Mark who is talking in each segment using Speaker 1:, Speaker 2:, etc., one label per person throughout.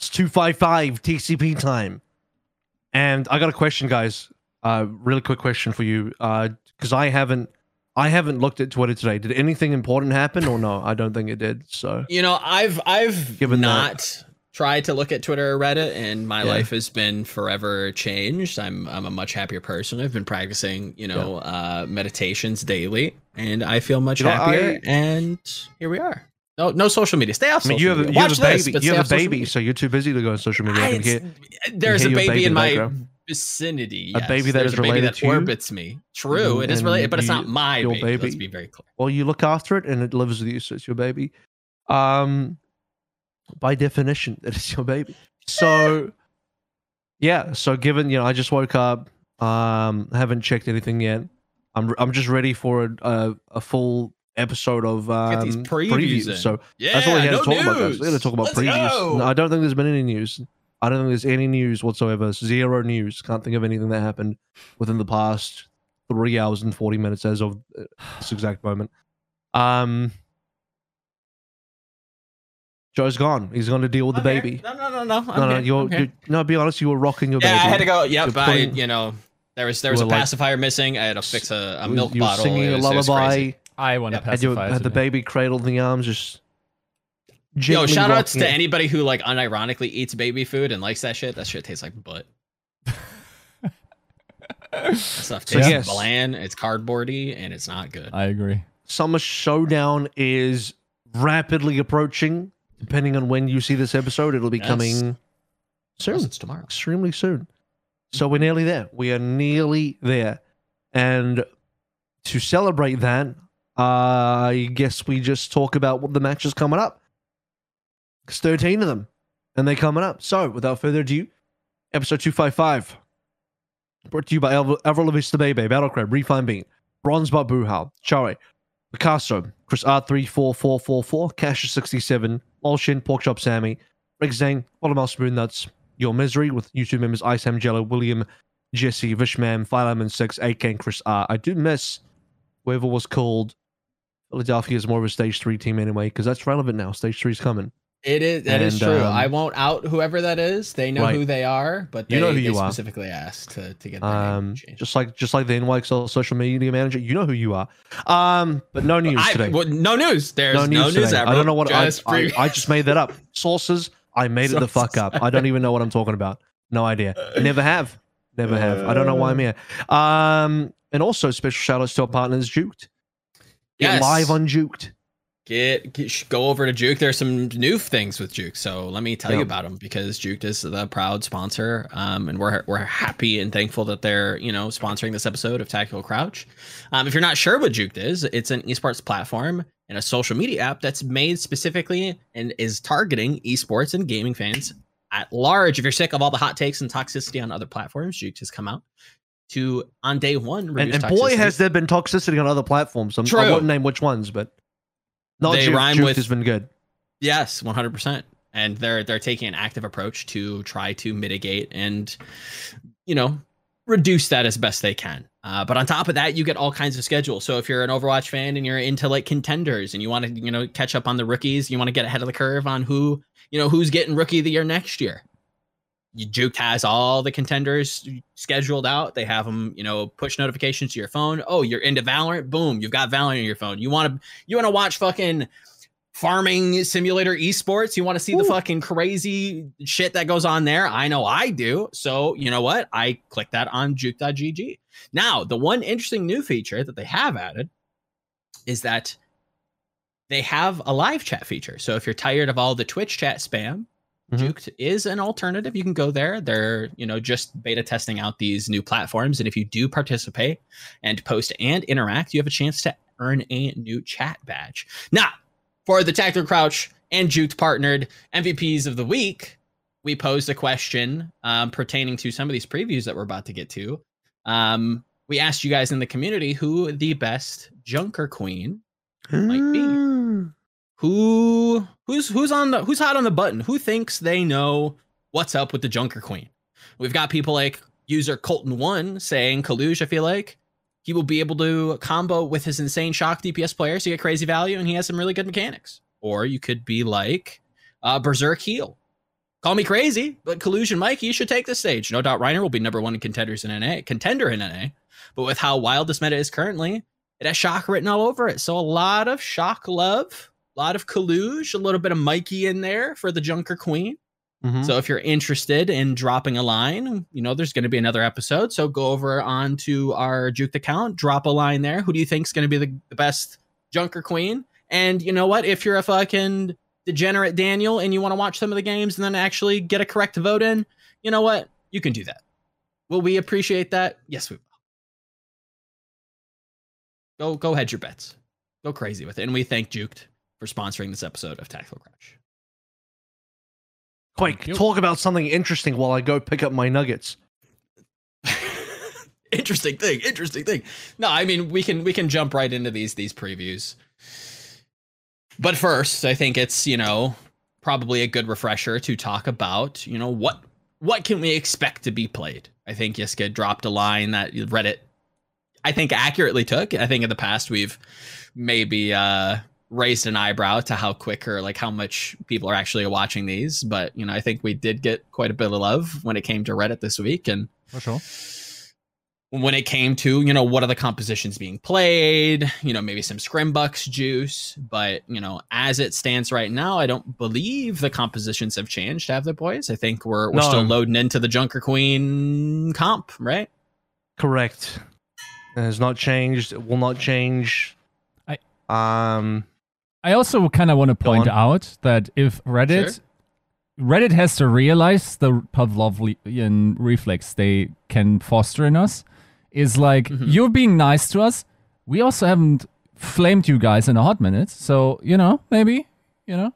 Speaker 1: It's 255 TCP time. And I got a question, guys. Uh, really quick question for you. Uh, because I haven't, I haven't looked at Twitter today. Did anything important happen or no? I don't think it did. So
Speaker 2: You know, I've I've
Speaker 1: Given that-
Speaker 2: not tried to look at Twitter or Reddit, and my
Speaker 1: Yeah.
Speaker 2: life has been forever changed. I'm I'm a much happier person. I've been practicing, you know, uh, meditations daily, and I feel much
Speaker 1: You know,
Speaker 2: happier.
Speaker 1: I-
Speaker 2: and here we are. No, no social media. Stay off
Speaker 1: I mean,
Speaker 2: social
Speaker 1: you have
Speaker 2: media.
Speaker 1: you have a baby. you have a baby, so you're too busy to go on social media. I hear
Speaker 2: there's a baby,
Speaker 1: baby in
Speaker 2: my
Speaker 1: background.
Speaker 2: vicinity.
Speaker 1: A baby that
Speaker 2: There's
Speaker 1: is
Speaker 2: a baby
Speaker 1: related
Speaker 2: that
Speaker 1: to you?
Speaker 2: orbits me. True,
Speaker 1: Mhm,
Speaker 2: it is
Speaker 1: and
Speaker 2: related, but it's not my
Speaker 1: your
Speaker 2: baby. Let's be very clear.
Speaker 1: well, you look after it and it lives with you, so it's your baby. Um, by definition, it is your baby. So, yeah. So, given you know, I just woke up. Um, haven't checked anything yet. I'm I'm just ready for a a, a full episode of
Speaker 2: Get these
Speaker 1: um,
Speaker 2: previews.
Speaker 1: So
Speaker 2: Yeah,
Speaker 1: that's all we had
Speaker 2: no
Speaker 1: to talk about, guys. We're going to talk about
Speaker 2: Let's
Speaker 1: previews. No, I don't think there's been any news. I don't think there's any news whatsoever. Zero news. Can't think of anything that happened within the past three hours and forty minutes as of uh, this exact moment. Um, Joe's gone. He's going to deal with the
Speaker 2: Okay.
Speaker 1: baby.
Speaker 2: No, no, no, no. I'm
Speaker 1: no, no,
Speaker 2: here.
Speaker 1: you're,
Speaker 2: I'm
Speaker 1: you're no. Be honest, you were rocking your
Speaker 2: Yeah,
Speaker 1: baby.
Speaker 2: I had to go. Yep,
Speaker 1: You're
Speaker 2: I you know there was there was a
Speaker 1: were like-
Speaker 2: pacifier missing. I had to fix a, a
Speaker 1: You-
Speaker 2: milk
Speaker 1: you were
Speaker 2: bottle.
Speaker 1: singing
Speaker 2: It
Speaker 1: a
Speaker 2: was- it
Speaker 1: lullaby.
Speaker 2: Crazy.
Speaker 3: I want to
Speaker 2: Yep.
Speaker 1: Had, you,
Speaker 3: pacify.
Speaker 1: had the baby cradled in the arms, just.
Speaker 2: Yo,
Speaker 1: gently
Speaker 2: shout outs to
Speaker 1: it.
Speaker 2: anybody who like unironically eats baby food and likes that shit. That shit tastes like butt. That stuff
Speaker 1: So
Speaker 2: tastes
Speaker 1: yes.
Speaker 2: bland. It's cardboardy and it's not good.
Speaker 3: I agree.
Speaker 1: Summer Showdown is rapidly approaching. Depending on when you see this episode, it'll be
Speaker 2: Yes.
Speaker 1: coming soon,
Speaker 2: it's tomorrow.
Speaker 1: extremely soon. So we're nearly there. We are nearly there. And to celebrate that, I guess we just talk about what the matches coming up. There's 13 of them, and they're coming up. So without further ado, episode 255. Brought to you by Avril Bebe, Battle Crab, Refine Bean, Bronze Bot Buhal, Chare, Picasso, Chris R34444, Cash67, Olshin, Pork Chop Sammy, Rick Zang, Bottom Spoon Nuts, Your Misery with YouTube members Ice Ham Jello, William, Jesse, Vishman, Fireman 6, AK, and Chris R. I do miss whoever was called Philadelphia is more of a stage three team anyway, because that's relevant now. Stage three's coming.
Speaker 2: It is that is
Speaker 1: And,
Speaker 2: true.
Speaker 1: um,
Speaker 2: I won't out whoever that is. They know
Speaker 1: Right.
Speaker 2: who they are, but they,
Speaker 1: You know who
Speaker 2: they
Speaker 1: you are.
Speaker 2: specifically asked to, to get their
Speaker 1: Um, just like just like the NYXL social media manager, you know who you are. Um, but no news
Speaker 2: I,
Speaker 1: today.
Speaker 2: well, no news. There's
Speaker 1: no news today. I don't know what I,
Speaker 2: Just
Speaker 1: I,
Speaker 2: pre-
Speaker 1: I just made that up. Sources, I made it the fuck up. I don't even know what I'm talking about. No idea. Never have. Never have. I don't know why I'm here. Um, and also special shout outs to our partners, Juked.
Speaker 2: Yes.
Speaker 1: live on Juked.
Speaker 2: get, get go over to Juke. There's some new things with Juke, so let me tell you about them because Juke is the proud sponsor, um, and we're we're happy and thankful that they're you know sponsoring this episode of Tactical Crouch. Um, if you're not sure what Juke is, it's an esports platform and a social media app that's made specifically and is targeting esports and gaming fans at large. If you're sick of all the hot takes and toxicity on other platforms, Juke has come out to on day one.
Speaker 1: And, and boy, has there been toxicity on other platforms. I'm, I won't name which ones, but not
Speaker 2: They
Speaker 1: Juke.
Speaker 2: rhyme
Speaker 1: Juke
Speaker 2: with-
Speaker 1: has been good.
Speaker 2: Yes, one hundred percent. And they're they're taking an active approach to try to mitigate and, you know, reduce that as best they can. Uh, but on top of that, you get all kinds of schedules. So if you're an Overwatch fan and you're into like contenders and you want to, you know, catch up on the rookies, you want to get ahead of the curve on who, you know, who's getting rookie of the year next year. Juke has all the contenders scheduled out. They have them, you know, push notifications to your phone. Oh, you're into Valorant. Boom, you've got Valorant on your phone. You want to, you want to watch fucking farming simulator esports you want to see the fucking crazy shit that goes on there i know i do so you know what i click that on juke.gg now the one interesting new feature that they have added is that they have a live chat feature so if you're tired of all the twitch chat spam
Speaker 1: Mhm.
Speaker 2: Juke is an alternative. You can go there. They're, you know, just beta testing out these new platforms. And if you do participate and post and interact, you have a chance to earn a new chat badge. Now, for the Tactical Crouch and Juked partnered MVPs of the week, we posed a question um, pertaining to some of these previews that we're about to get to. Um, we asked you guys in the community who the best Junker Queen Might be. Who who's who's on the who's hot on the button who thinks they know what's up with the junker queen we've got people like user colton one saying Colluge i feel like he will be able to combo with his insane shock dps players to get crazy value and he has some really good mechanics or you could be like uh berserk heal Call me crazy, but Collusion Mike, you should take the stage. No doubt Reiner will be number one in contenders in NA, contender in NA. But with how wild this meta is currently, it has shock written all over it. So a lot of shock love, a lot of Colluge, a little bit of Mikey in there for the Junker Queen.
Speaker 1: Mhm.
Speaker 2: So if you're interested in dropping a line, you know, there's going to be another episode. So go over onto our Juked account, drop a line there. Who do you think is going to be the, the best Junker Queen? And you know what? If you're a fucking degenerate Daniel and you want to watch some of the games and then actually get a correct vote in, you know what? You can do that. Will we appreciate that? Yes, we will. Go go hedge your bets. Go crazy with it. And we thank Juked for sponsoring this episode of Tactical Crouch.
Speaker 1: Quake,
Speaker 3: Thank you.
Speaker 1: talk about something interesting while I go pick up my nuggets.
Speaker 2: interesting thing interesting thing no i mean we can we can jump right into these these previews but first i think it's you know probably a good refresher to talk about you know what what can we expect to be played i think yiska dropped a line that reddit i think accurately took i think in the past we've maybe uh raised an eyebrow to how quick or like how much people are actually watching these but you know i think we did get quite a bit of love when it came to reddit this week and
Speaker 3: For sure.
Speaker 2: when it came to you know what are the compositions being played you know maybe some scrimbucks juice but you know as it stands right now i don't believe the compositions have changed have they boys i think we're, we're still loading into the junker queen comp right
Speaker 1: Correct. It has not changed. It will not change.
Speaker 3: I-
Speaker 1: um
Speaker 3: I also kind of want to point out that if Reddit Reddit has to realize the Pavlovian reflex they can foster in us is like
Speaker 2: Mhm.
Speaker 3: you're being nice to us. We also haven't flamed you guys in a hot minute, so you know maybe you know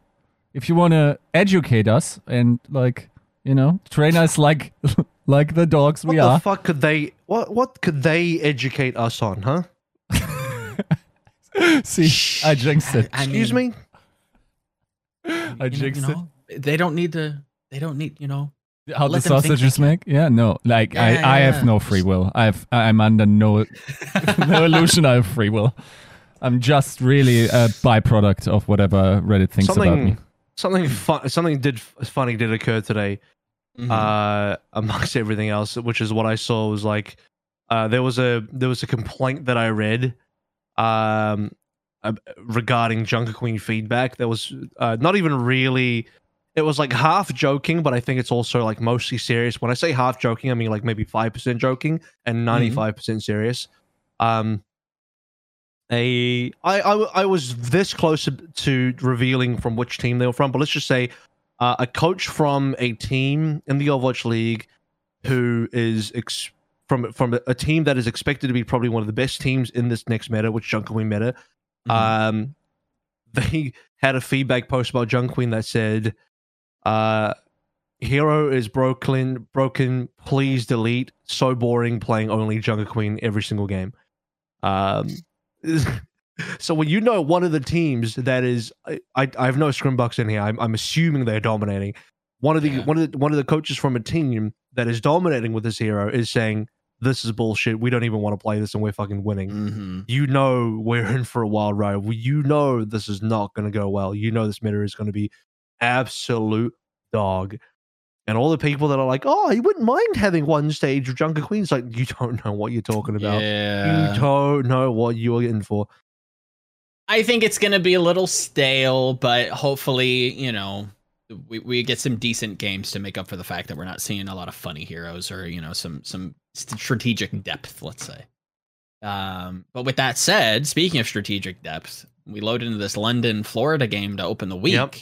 Speaker 3: if you want to educate us and like you know train us like like the dogs
Speaker 1: what
Speaker 3: we
Speaker 1: the
Speaker 3: are.
Speaker 1: fuck could they what what could they educate us on, huh?
Speaker 3: See, I jinxed it.
Speaker 2: I
Speaker 1: Excuse
Speaker 2: mean,
Speaker 1: me?
Speaker 3: I
Speaker 2: you
Speaker 3: jinxed
Speaker 2: you know, they don't need to they don't need you know.
Speaker 3: How the
Speaker 2: let them think
Speaker 3: sausages make? Yeah, no. Like I,
Speaker 2: Yeah,
Speaker 3: I
Speaker 2: yeah,
Speaker 3: have no free will. I have, I'm under no, no illusion. I have free will. I'm just really a byproduct of whatever Reddit thinks about me.
Speaker 1: something something fun, something did funny did occur today.
Speaker 2: Mhm.
Speaker 1: uh amongst everything else which is what i saw was like uh there was a there was a complaint that i read um uh, regarding junker queen feedback There was uh not even really it was like half joking but i think it's also like mostly serious. When i say half joking i mean like maybe 5% joking and 95% serious. Um a I, I I was this close to revealing from which team they were from but let's just say uh, a coach from a team in the Overwatch League who is ex- from from a team that is expected to be probably one of the best teams in this next meta, which Junk Queen meta.
Speaker 2: Mhm.
Speaker 1: Um, they had a feedback post about Junk Queen that said, uh, "Hero is broken. Broken. Please delete. So boring playing only Junker Queen every single game." Um, so when you know one of the teams that is, I I, I have no scrimbucks in here. I'm, I'm assuming they're dominating. One of the
Speaker 2: Yeah.
Speaker 1: one of the one of the coaches from a team that is dominating with this hero is saying, "This is bullshit. We don't even want to play this, and we're fucking winning."
Speaker 2: Mhm.
Speaker 1: You know we're in for a wild ride. You know this is not going to go well. You know this meta is going to be absolute dog. And all the people that are like, "Oh, you wouldn't mind having one stage of Junker Queens," like you don't know what you're talking about.
Speaker 2: yeah
Speaker 1: You don't know what you're in for.
Speaker 2: I think it's going to be a little stale, but hopefully, you know, we, we get some decent games to make up for the fact that we're not seeing a lot of funny heroes or, you know, some some strategic depth, let's say. Um, but with that said, speaking of strategic depth, we load into this London Florida game to open the week,
Speaker 1: Yep.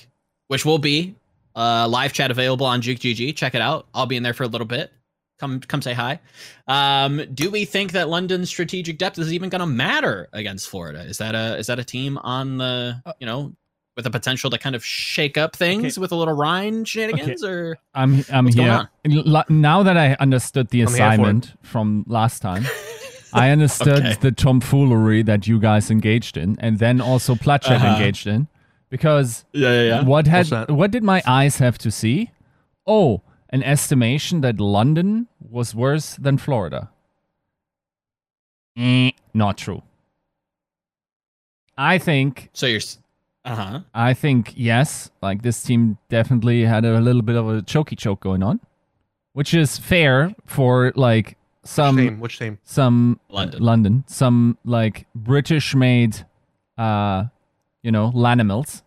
Speaker 2: which will be uh, live chat available on Juke GG. Check it out. I'll be in there for a little bit. Come come say hi. Um, do we think that London's strategic depth is even going to matter against Florida? Is that a is that a team on the
Speaker 3: Uh,
Speaker 2: you know with the potential to kind of shake up things with a little Rein shenanigans or
Speaker 3: I'm I'm here. Now that I understood the
Speaker 1: I'm here for it.
Speaker 3: assignment from last time, I understood
Speaker 2: Okay.
Speaker 3: the tomfoolery that you guys engaged in, and then also Platchet
Speaker 2: Uh-huh.
Speaker 3: engaged in, because
Speaker 2: yeah yeah
Speaker 3: what had what did my eyes have to see? Oh, an estimation that London was worse than Florida. Eh, not true. I think
Speaker 2: So you're s- Uh huh.
Speaker 3: I think yes, like this team definitely had a little bit of a chokey choke going on, which is fair for like some
Speaker 1: Which team? Which team?
Speaker 3: some
Speaker 2: London.
Speaker 3: London, some like British made, uh, you know, lanimals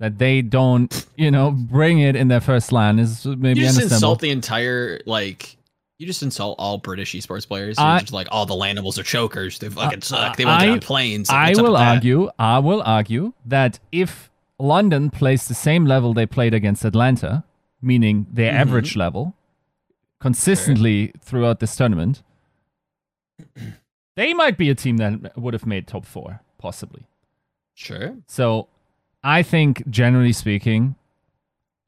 Speaker 3: that they don't, you know, bring it in their first land is maybe
Speaker 2: You just
Speaker 3: understandable.
Speaker 2: insult the entire like. You just insult all British esports players.
Speaker 3: I-
Speaker 2: just like, all the Landimals are chokers. They fucking
Speaker 3: Uh,
Speaker 2: suck. They won't get
Speaker 3: I-
Speaker 2: on planes.
Speaker 3: I
Speaker 2: what's
Speaker 3: will argue, I will argue that if London plays the same level they played against Atlanta, meaning their
Speaker 2: Mhm.
Speaker 3: average level, consistently throughout this tournament, they might be a team that would have made top four, possibly.
Speaker 2: Sure.
Speaker 3: So I think, generally speaking,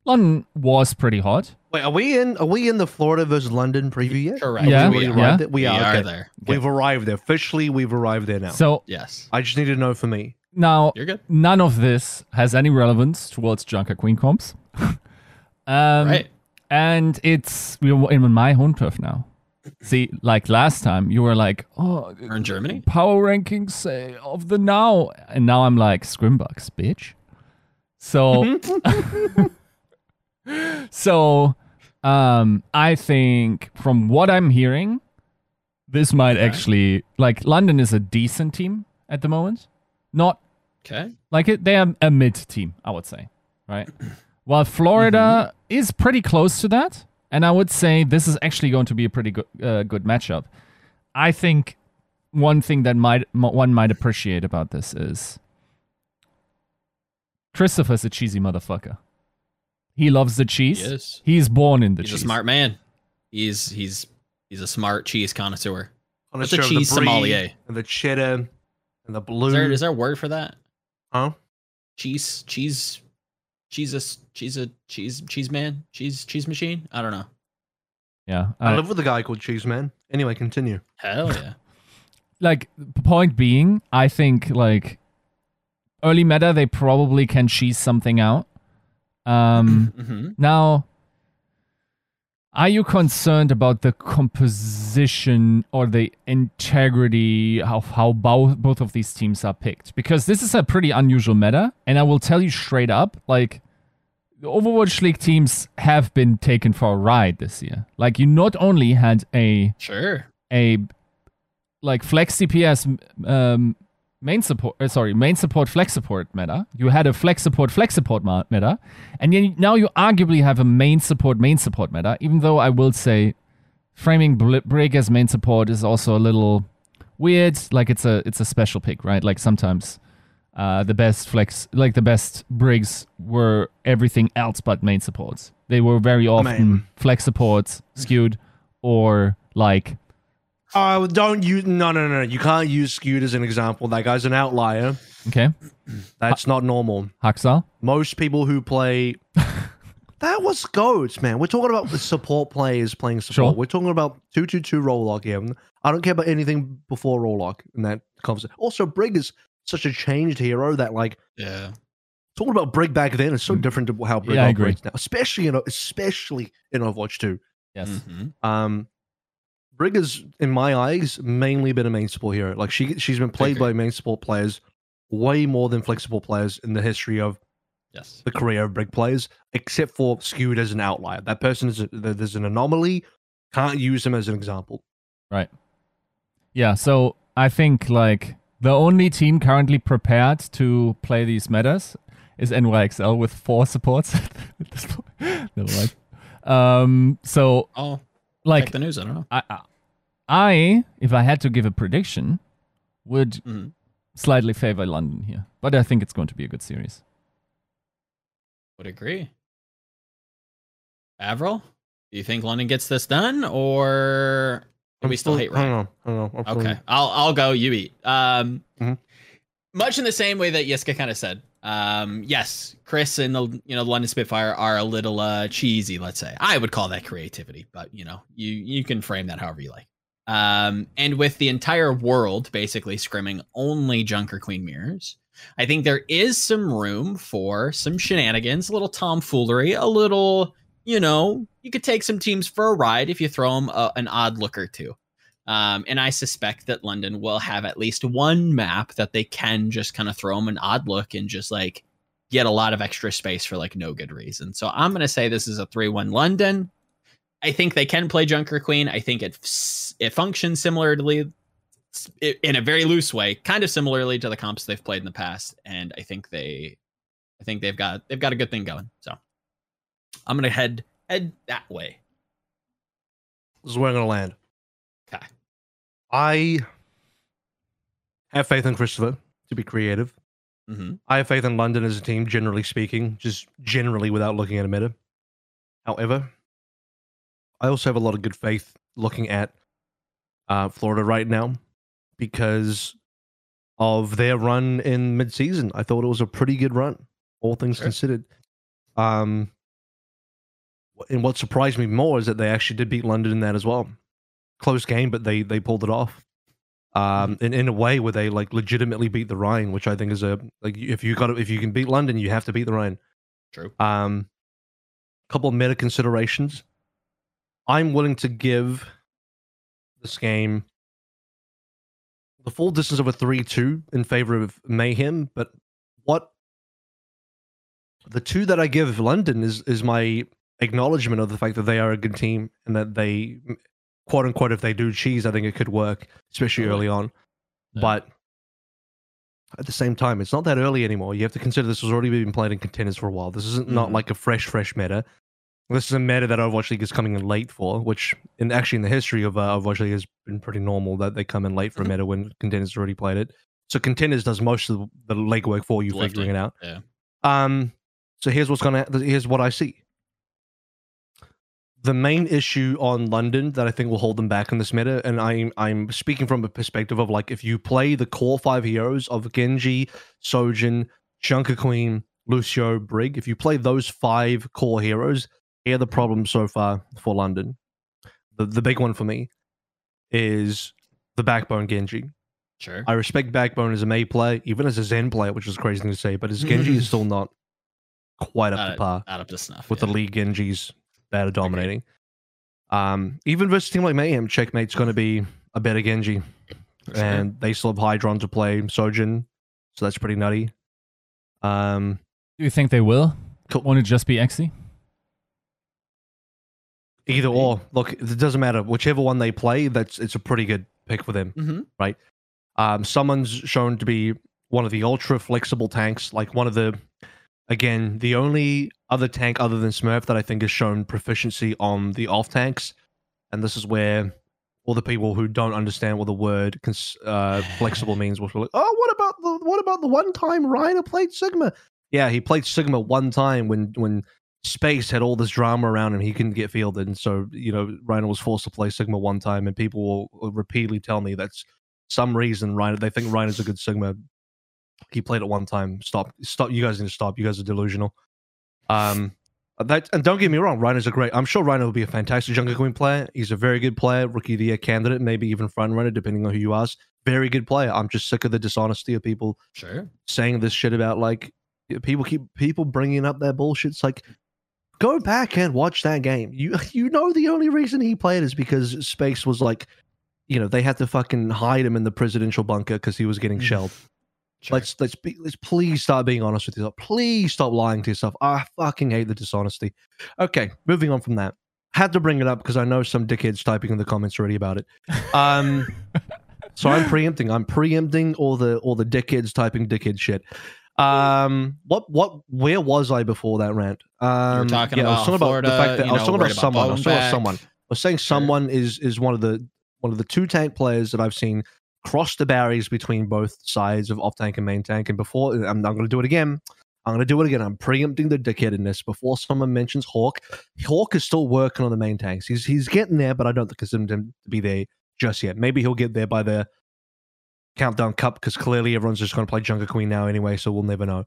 Speaker 3: London was pretty hot.
Speaker 1: Wait, are we in? Are we in the Florida versus London preview yet?
Speaker 2: Correct.
Speaker 3: Yeah.
Speaker 1: We,
Speaker 2: We, are.
Speaker 3: Yeah.
Speaker 1: there? we,
Speaker 2: We
Speaker 1: are.
Speaker 2: are
Speaker 1: okay.
Speaker 2: there.
Speaker 1: We've arrived there. Officially, we've arrived there now.
Speaker 3: So
Speaker 2: Yes.
Speaker 1: I just need to know for me.
Speaker 3: now,
Speaker 2: You're good.
Speaker 3: none of this has any relevance towards Junker Queen comps. um,
Speaker 2: right.
Speaker 3: And it's we're in my home turf now. See, like last time, you were like, "Oh,
Speaker 2: We're in Germany.
Speaker 3: power rankings uh, of the now," and now I'm like, "Scrimbucks, bitch." So, so, um, I think from what I'm hearing, this might
Speaker 2: Okay.
Speaker 3: actually like London is a decent team at the moment. Not
Speaker 2: Okay.
Speaker 3: like it, they are a mid team, I would say, right? While Florida is pretty close to that, and I would say this is actually going to be a pretty good uh, good matchup. I think one thing that might m- one might appreciate about this is Christopher's a cheesy motherfucker. He loves the cheese.
Speaker 2: He.
Speaker 3: He's born in the cheese.
Speaker 2: He's
Speaker 3: cheese.
Speaker 2: a smart man. He's he's he's a smart cheese connoisseur.
Speaker 1: On
Speaker 2: What's a
Speaker 1: show of
Speaker 2: cheese
Speaker 1: the brie
Speaker 2: sommelier?
Speaker 1: and the cheddar and the blue.
Speaker 2: Is there is there a word for that?
Speaker 1: huh?
Speaker 2: Cheese cheese cheese a cheese a cheese cheese man cheese cheese machine. I don't know.
Speaker 3: Yeah,
Speaker 1: I
Speaker 3: I-
Speaker 1: live with a guy called Cheese Man. Anyway, continue.
Speaker 2: Hell yeah.
Speaker 3: like point being, I think like early meta they probably can cheese something out. Um
Speaker 2: hmm
Speaker 3: now are you concerned about the composition or the integrity of how both both of these teams are picked? Because this is a pretty unusual meta, and I will tell you straight up, like the Overwatch League teams have been taken for a ride this year. Like you not only had a
Speaker 2: Sure.
Speaker 3: a like flex CPS um, main support uh, sorry main support flex support meta. You had a flex support flex support meta. And then now you arguably have a main support main support meta even though I will say framing Brig as main support is also a little weird like it's a it's a special pick right? Like sometimes uh, the best flex like the best Brigs were everything else but main supports. They were very often
Speaker 1: mean-
Speaker 3: flex supports skewed or like
Speaker 1: Oh, don't use. No, no, no. You can't use Skewed as an example. That guy's an outlier.
Speaker 3: okay
Speaker 1: That's not normal.
Speaker 3: Haxal
Speaker 1: Most people who play. that was goats, man. We're talking about the support players playing support.
Speaker 3: Sure.
Speaker 1: We're talking about 222 role lock here. I don't care about anything before role lock in that conversation. Also, Brig is such a changed hero that, like,
Speaker 2: Yeah.
Speaker 1: talking about Brig back then is so different to how Brig
Speaker 3: Mm. Yeah, I agree.
Speaker 1: operates now, especially in especially in Overwatch 2.
Speaker 3: yes
Speaker 2: Mhm.
Speaker 1: Um, Brig has, in my eyes, mainly been a main support hero. Like she she's been played
Speaker 2: agree.
Speaker 1: by main support players way more than flexible players in the history of
Speaker 2: Yes.
Speaker 1: the career of Brig players, except for skewed as an outlier. That person is a, there's an anomaly. Can't use him as an example. Right.
Speaker 3: Yeah, so I think like the only team currently prepared to play these metas is NYXL with four supports at this point. Never mind. Um, so
Speaker 2: Oh,
Speaker 3: like
Speaker 2: check the news. I don't know.
Speaker 3: I, I- I, if I had to give a prediction, would
Speaker 2: Mhm.
Speaker 3: slightly favor London here, but I think it's going to be a good series.
Speaker 2: Would agree. Avril, do you think London gets this done, or do we still hate
Speaker 1: I
Speaker 2: Ryan?
Speaker 1: don't know. I don't know. I'm still-
Speaker 2: Okay, I'll I'll go. You eat. Um,
Speaker 1: Mhm.
Speaker 2: much in the same way that Yiska kind of said. Um, yes, Chris and the you know the London Spitfire are a little uh cheesy. Let's say I would call that creativity, but you know you you can frame that however you like. Um, and with the entire world basically scrimming only Junker Queen mirrors, I think there is some room for some shenanigans, a little tomfoolery, a little you know you could take some teams for a ride if you throw them a, an odd look or two. Um, and I suspect that London will have at least one map that they can just kind of throw them an odd look and just like get a lot of extra space for like no good reason. So I'm gonna say this is a three one London. I think they can play Junker Queen. I think it it functions similarly in a very loose way, kind of similarly to the comps they've played in the past, and I think they, I think they've got they've got a good thing going. So I'm gonna head head that way.
Speaker 1: This is where I'm gonna land. I have faith in Christopher to be creative.
Speaker 2: Mm-hmm.
Speaker 1: I have faith in London as a team, generally speaking, just generally without looking at a meta. However, I also have a lot of good faith looking at uh, Florida right now because of their run in midseason. I thought it was a pretty good run, all things
Speaker 2: Sure.
Speaker 1: considered. Um, and what surprised me more is that they actually did beat London in that as well. Close game, but they they pulled it off. Um, in, in a way where they like legitimately beat the Rein, which I think is a like if you got if you can beat London, you have to beat the Rein.
Speaker 2: True.
Speaker 1: Um, couple of meta considerations. I'm willing to give this game the full distance of a 3 2 in favor of Mayhem, but what the two that I give London is is my acknowledgement of the fact that they are a good team and that they quote unquote if they do cheese, I think it could work, especially early on.
Speaker 2: Yeah.
Speaker 1: But at the same time, it's not that early anymore. You have to consider this has already been played in contenders for a while. This isn't not
Speaker 2: Mhm.
Speaker 1: like a fresh, fresh meta. This is a meta that Overwatch League is coming in late for, which in actually in the history of uh, Overwatch League has been pretty normal that they come in late for a meta when contenders already played it. So contenders does most of the legwork for you,
Speaker 2: Lifting,
Speaker 1: figuring it out.
Speaker 2: yeah.
Speaker 1: Um. So here's what's gonna. Here's what I see. The main issue on London that I think will hold them back in this meta, and I'm I'm speaking from a perspective of like if you play the core five heroes of Genji, Sojourn, Junker Queen, Lucio, Brig, if you play those five core heroes, here are the problems so far for London. The the big one for me is the backbone Genji.
Speaker 2: Sure.
Speaker 1: I respect Backbone as a Mei player, even as a Zen player, which is crazy to say, but his Genji is still not quite up to par
Speaker 2: Not up to snuff.
Speaker 1: with
Speaker 2: yeah.
Speaker 1: the league Genjis are dominating. Um, even versus a team like Mayhem, Checkmate's going to be a better Genji,
Speaker 2: sure.
Speaker 1: and they still have Hydron to play Sojourn, so that's pretty nutty. Um,
Speaker 3: Do you think they will?
Speaker 1: Cool.
Speaker 3: Won't it just be XD?
Speaker 1: either or, look, it doesn't matter. Whichever one they play, that's it's a pretty good pick for them.
Speaker 2: Mhm.
Speaker 1: Um, someone's shown to be one of the ultra flexible tanks, like one of the, again, the only other tank other than Smurf that I think has shown proficiency on the off tanks, and this is where all the people who don't understand what the word cons- uh, flexible means will be like, oh, what about the what about the one time Reiner played Sigma? Yeah, he played Sigma one time when when Space had all this drama around him, he couldn't get fielded, and so you know Reiner was forced to play Sigma one time, and people will, will repeatedly tell me that's some reason Reiner they think Reiner's a good Sigma. He played it one time. Stop, stop. You guys need to stop. You guys are delusional. Um, that and don't get me wrong, Reiner's a great. I'm sure Reiner will be a fantastic Junker Queen player. He's a very good player, rookie of the year candidate, maybe even front runner, depending on who you ask. Very good player. I'm just sick of the dishonesty of people
Speaker 2: Sure.
Speaker 1: saying this shit about like people keep people bringing up their bullshit. It's like go back and watch that game. You you know the only reason he played is because Space was like, you know, they had to fucking hide him in the presidential bunker because he was getting
Speaker 2: Mm.
Speaker 1: shelled.
Speaker 2: Sure.
Speaker 1: Let's let's be let's please start being honest with yourself. Please stop lying to yourself. I fucking hate the dishonesty. Okay, moving on from that. Had to bring it up because I know some dickheads typing in the comments already about it. Um, so I'm preempting. I'm preempting all the all the dickheads typing dickhead shit. Um, what what where was I before that rant? Um,
Speaker 2: talking
Speaker 1: I was
Speaker 2: about
Speaker 1: talking about
Speaker 2: Florida,
Speaker 1: the fact that I was
Speaker 2: know,
Speaker 1: talking about
Speaker 2: about
Speaker 1: someone. I was talking about someone. I was saying someone is is one of the one of the two tank players that I've seen cross the barriers between both sides of off tank and main tank. And before I'm, I'm going to do it again. I'm going to do it again. I'm preempting the this before someone mentions Hawk. Hawk is still working on the main tanks. He's he's getting there, but I don't consider him to be there just yet. Maybe he'll get there by the countdown cup because clearly everyone's just going to play Junker Queen now anyway, so we'll never know.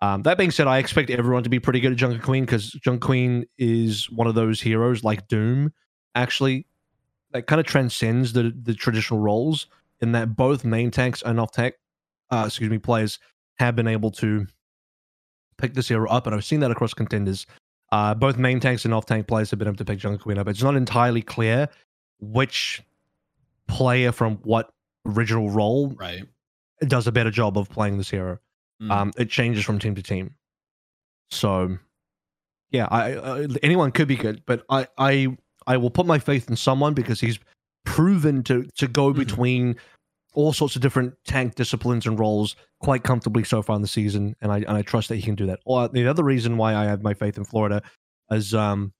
Speaker 1: Um, that being said, I expect everyone to be pretty good at Junker Queen because Junker Queen is one of those heroes like Doom, actually, that kind of transcends the the traditional roles in that both main tanks and off tank, uh, excuse me, players have been able to pick this hero up, and I've seen that across contenders. Uh, both main tanks and off tank players have been able to pick Junker Queen up. It's not entirely clear which player from what original role
Speaker 2: right.
Speaker 1: does a better job of playing this hero.
Speaker 2: Mm.
Speaker 1: Um, it changes from team to team. So, yeah, I, I anyone could be good, but I I I will put my faith in someone because he's proven to to go
Speaker 2: Mhm.
Speaker 1: between all sorts of different tank disciplines and roles quite comfortably so far in the season, and I and I trust that he can do that. Or the other reason why I have my faith in Florida is um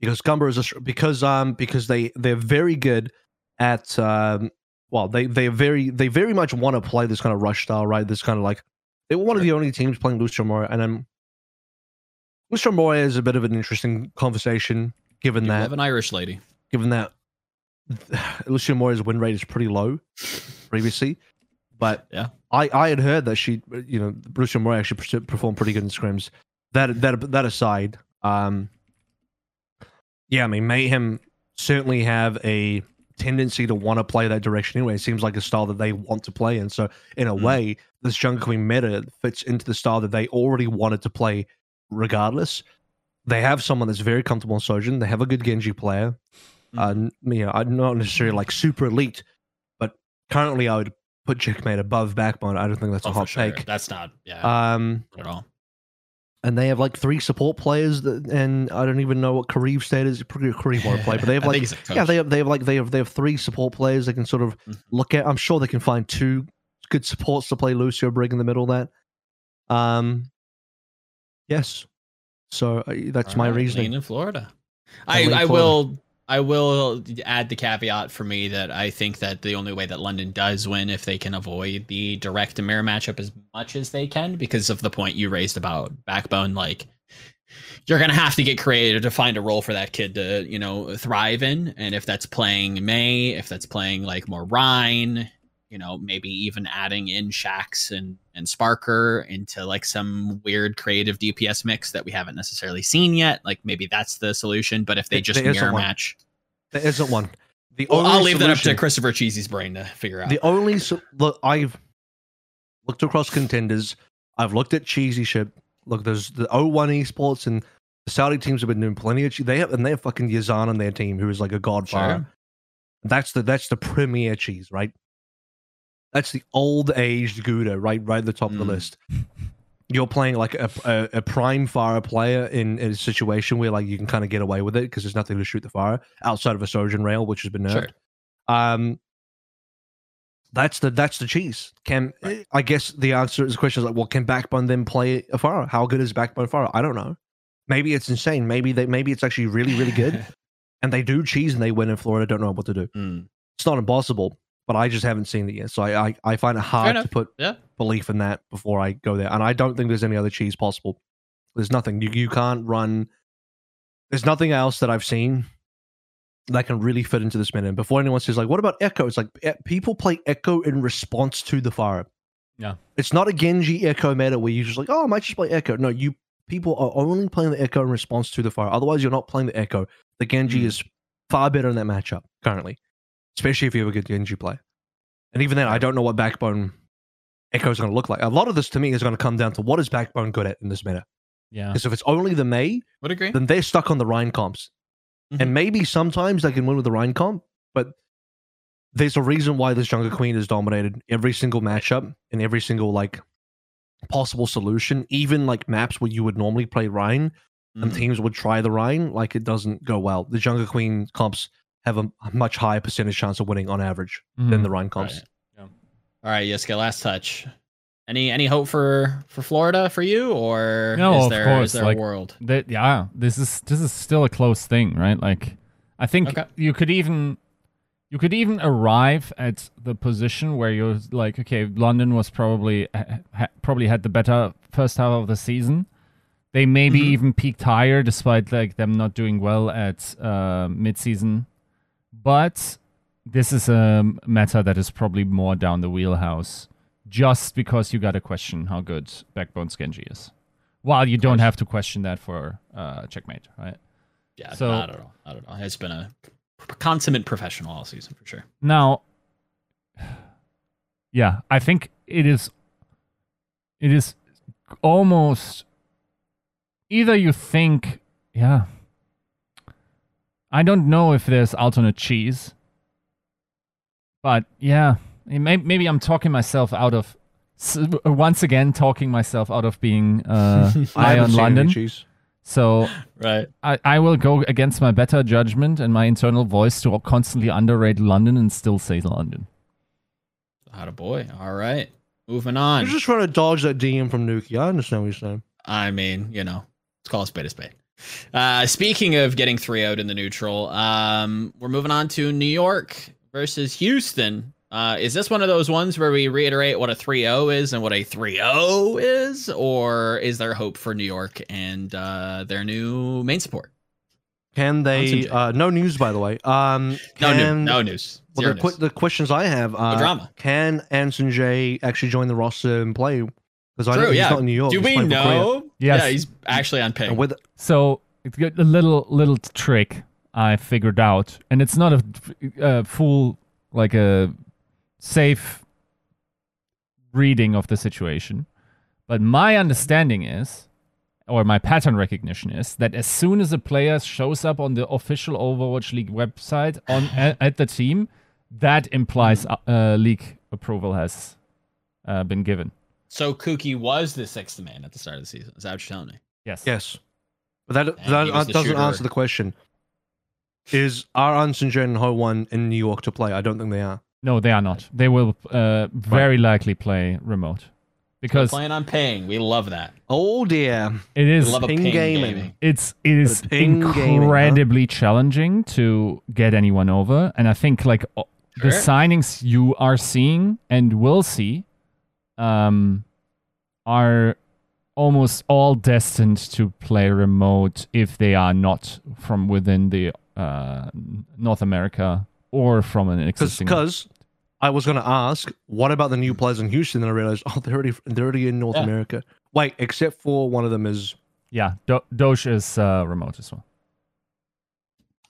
Speaker 1: because Gumber is a because um because they they're very good at um well they they very they very much want to play this kind of rush style right this kind of like they were one of the only teams playing Lucio Moira and then Lucio Moira is a bit of an interesting conversation given
Speaker 2: You
Speaker 1: that
Speaker 2: an Irish lady.
Speaker 1: given that Lucio Moira's win rate is pretty low previously. But
Speaker 2: Yeah.
Speaker 1: I, I had heard that she, you know, Lucio Moira actually performed pretty good in scrims. That that that aside, um, yeah, I mean, Mayhem certainly have a tendency to want to play that direction anyway. It seems like a style that they want to play, and so in a
Speaker 2: Mm.
Speaker 1: way, this Junker Queen meta fits into the style that they already wanted to play, regardless. They have someone that's very comfortable in Sojourn. They have a good Genji player. Uh, n- you know, I'm not necessarily like super elite, but currently I would put Checkmate above Backbone. I don't think that's a
Speaker 2: Oh, for
Speaker 1: hot
Speaker 2: sure.
Speaker 1: take.
Speaker 2: That's not yeah
Speaker 1: Um,
Speaker 2: at all.
Speaker 1: and they have like three support players, that, and I don't even know what Kareem state is. Pretty Kareem want to play, but they have like
Speaker 2: a
Speaker 1: yeah, they have they have like they have they have three support players they can sort of
Speaker 2: Mhm.
Speaker 1: look at. I'm sure they can find two good supports to play Lucio Brig in the middle of that. Um, yes. So uh, that's my
Speaker 2: Alright,
Speaker 1: reasoning.
Speaker 2: in Florida.
Speaker 1: I
Speaker 2: I will I will add the caveat for me that I think that the only way that London does win if they can avoid the direct mirror matchup as much as they can because of the point you raised about backbone like you're gonna have to get creative to find a role for that kid to you know thrive in. And if that's playing mei if that's playing like more rein you know maybe even adding in Shax and and sparker into like some weird creative dps mix that we haven't necessarily seen yet like maybe that's the solution but if they just
Speaker 1: there
Speaker 2: mirror match
Speaker 1: There isn't one. The
Speaker 2: well,
Speaker 1: only
Speaker 2: i'll leave that up to
Speaker 1: solution-
Speaker 2: christopher cheesy's brain to figure out
Speaker 1: The only so- look, I've looked across contenders. I've looked at cheesy shit. Look, there's the O1 esports and the Saudi teams have been doing plenty of. che- They have and they have fucking Yazan on their team, who is like a godfather.
Speaker 2: Sure.
Speaker 1: That's the that's the premier cheese, right? That's the old aged Gouda, right? Right at the top of the
Speaker 2: Mm.
Speaker 1: list. You're playing like a, a, a prime Pharah player in, in a situation where like you can kind of get away with it because there's nothing to shoot the Pharah outside of a Sojourn rail, which has been nerfed.
Speaker 2: Sure.
Speaker 1: Um, that's the that's the cheese. Can
Speaker 2: Right.
Speaker 1: I guess the answer is the question is like, well, can Backbone then play a Pharah? How good is Backbone Pharah? I don't know. Maybe it's insane. Maybe they maybe it's actually really really good, and they do cheese and they win in Florida. Don't know what to do.
Speaker 2: Mm.
Speaker 1: It's not impossible, but I just haven't seen it yet. So I I, I find it hard to put
Speaker 2: Yeah.
Speaker 1: belief in that before I go there. And I don't think there's any other cheese possible. There's nothing. You you can't run. There's nothing else that I've seen that can really fit into this minute. Before anyone says like, "What about Echo?" It's like e- people play Echo in response to the Pharah.
Speaker 3: Yeah.
Speaker 1: it's not a Genji Echo meta where you just like, "Oh, I might just play Echo." No, you people are only playing the Echo in response to the Pharah. Otherwise, you're not playing the Echo. The Genji
Speaker 2: Mm.
Speaker 1: is far better in that matchup currently, especially if you have a good Genji play. And even then, I don't know what backbone Echo is going to look like. A lot of this to me is going to come down to what is backbone good at in this meta.
Speaker 3: Yeah.
Speaker 1: Because if it's only the Mei,
Speaker 2: would agree
Speaker 1: then they're stuck on the Rein comps.
Speaker 2: Mhm.
Speaker 1: And maybe sometimes they can win with the Rein comp, but there's a reason why this Junker Queen is dominated every single matchup and every single like possible solution. Even like maps where you would normally play Rein and
Speaker 2: Mm.
Speaker 1: teams would try the Rein, like it doesn't go well. The Junker Queen comps have a a much higher percentage chance of winning on average than
Speaker 3: Mhm.
Speaker 1: the Rein comps.
Speaker 2: Right. all right Yiska, last touch any any hope for for florida for you or
Speaker 3: No,
Speaker 2: is
Speaker 3: of
Speaker 2: there,
Speaker 3: course,
Speaker 2: is there
Speaker 3: like-
Speaker 2: a world
Speaker 3: that yeah this is this is still a close thing right like i think
Speaker 2: Okay.
Speaker 3: you could even you could even arrive at the position where you're like okay london was probably ha- ha- probably had the better first half of the season they maybe
Speaker 2: Mhm.
Speaker 3: even peaked higher despite like them not doing well at uh mid-season but this is a meta that is probably more down the wheelhouse just because you got to question how good backbone genji is while you don't have to question that for uh, checkmate, right?
Speaker 2: yeah
Speaker 3: So-
Speaker 2: not at all not at all it's been a consummate professional all season for sure
Speaker 3: Now, yeah, I think it is. It is almost either you think, yeah. I don't know if there's alternate cheese, but yeah, may, maybe I'm talking myself out of once again talking myself out of being uh,
Speaker 1: I
Speaker 3: high
Speaker 1: haven't
Speaker 3: on
Speaker 1: seen any
Speaker 3: London.
Speaker 1: cheese.
Speaker 3: So
Speaker 2: Right.
Speaker 3: I, I will go against my better judgment and my internal voice to constantly underrate London and still say London.
Speaker 2: Out of boy. All right. Moving on.
Speaker 1: You're just trying to dodge that DM from Nuki. I understand what you're saying.
Speaker 2: I mean, you know, it's called a spade a spade. Uh, speaking of getting 3 0 in the neutral, um, we're moving on to New York versus Houston. Uh, is this one of those ones where we reiterate what a 3 0 is and what a 3 0 is? Or is there hope for New York and uh, their new main support?
Speaker 1: Can they? Uh, no news, by the way. Um,
Speaker 2: No,
Speaker 1: can,
Speaker 2: new, no news.
Speaker 1: Well, the,
Speaker 2: news.
Speaker 1: the questions I have. Uh,
Speaker 2: drama.
Speaker 1: Can Anson J actually join the roster and play? Because I know he's
Speaker 2: yeah.
Speaker 1: not in New York.
Speaker 2: Do we know?
Speaker 3: Yes.
Speaker 2: Yeah, he's actually on ping.
Speaker 1: And with
Speaker 3: So it's got a little little trick I figured out, and it's not a, a full like a safe reading of the situation, but my understanding is, or my pattern recognition is, that as soon as a player shows up on the official Overwatch League website on at, at the team, that implies uh, league approval has uh, been given.
Speaker 2: So Kuki was the sixth man at the start of the season. Is that what you're telling me?
Speaker 3: Yes.
Speaker 1: yes, but that
Speaker 2: And
Speaker 1: that
Speaker 2: he
Speaker 1: doesn't
Speaker 2: shooter.
Speaker 1: answer the question. Is are Anson J and Ho One in New York to play? I don't think they are.
Speaker 3: No, they are not. They will uh, very likely play remote because
Speaker 2: Playing on ping. We love that.
Speaker 1: Oh dear.
Speaker 3: it
Speaker 2: We
Speaker 3: is
Speaker 2: love
Speaker 1: Ping
Speaker 2: ping,
Speaker 1: gaming.
Speaker 2: gaming.
Speaker 3: it's it is
Speaker 1: ping gaming, huh?
Speaker 3: incredibly challenging to get anyone over, and I think like o- the signings you are seeing and will see, um, are almost all destined to play remote if they are not from within the uh, North America or from an existing.
Speaker 1: Because I was going to ask, what about the new players in Houston? And I realized, oh, they're already they're already in North
Speaker 2: Yeah.
Speaker 1: America. Wait, except for one of them is
Speaker 3: yeah, Do- Doge is uh, remote as well.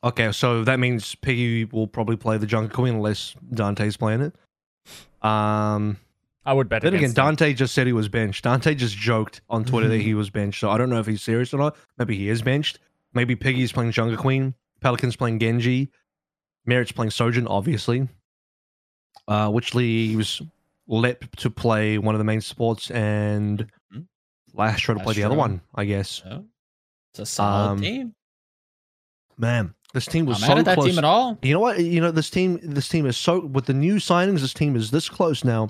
Speaker 1: okay. So that means Piggy will probably play the Junker Queen unless Dante's playing it. Um.
Speaker 3: I would bet
Speaker 1: Then again,
Speaker 3: against them.
Speaker 1: Dante just said he was benched. Dante just joked on Twitter that he was benched. So I don't know if he's serious or not. Maybe he is benched. Maybe Piggy's playing Junker Queen. Pelican's playing Genji. Merritt's playing Sojourn, obviously. Uh, which leaves Lep to play one of the main supports and. Lastro to play the other one, I guess.
Speaker 2: So, it's a solid
Speaker 1: Um,
Speaker 2: team.
Speaker 1: Man, this team was
Speaker 2: Not
Speaker 1: so
Speaker 2: mad at that
Speaker 1: close.
Speaker 2: team at all.
Speaker 1: You know what? You know this team. This team is so with the new signings. This team is this close now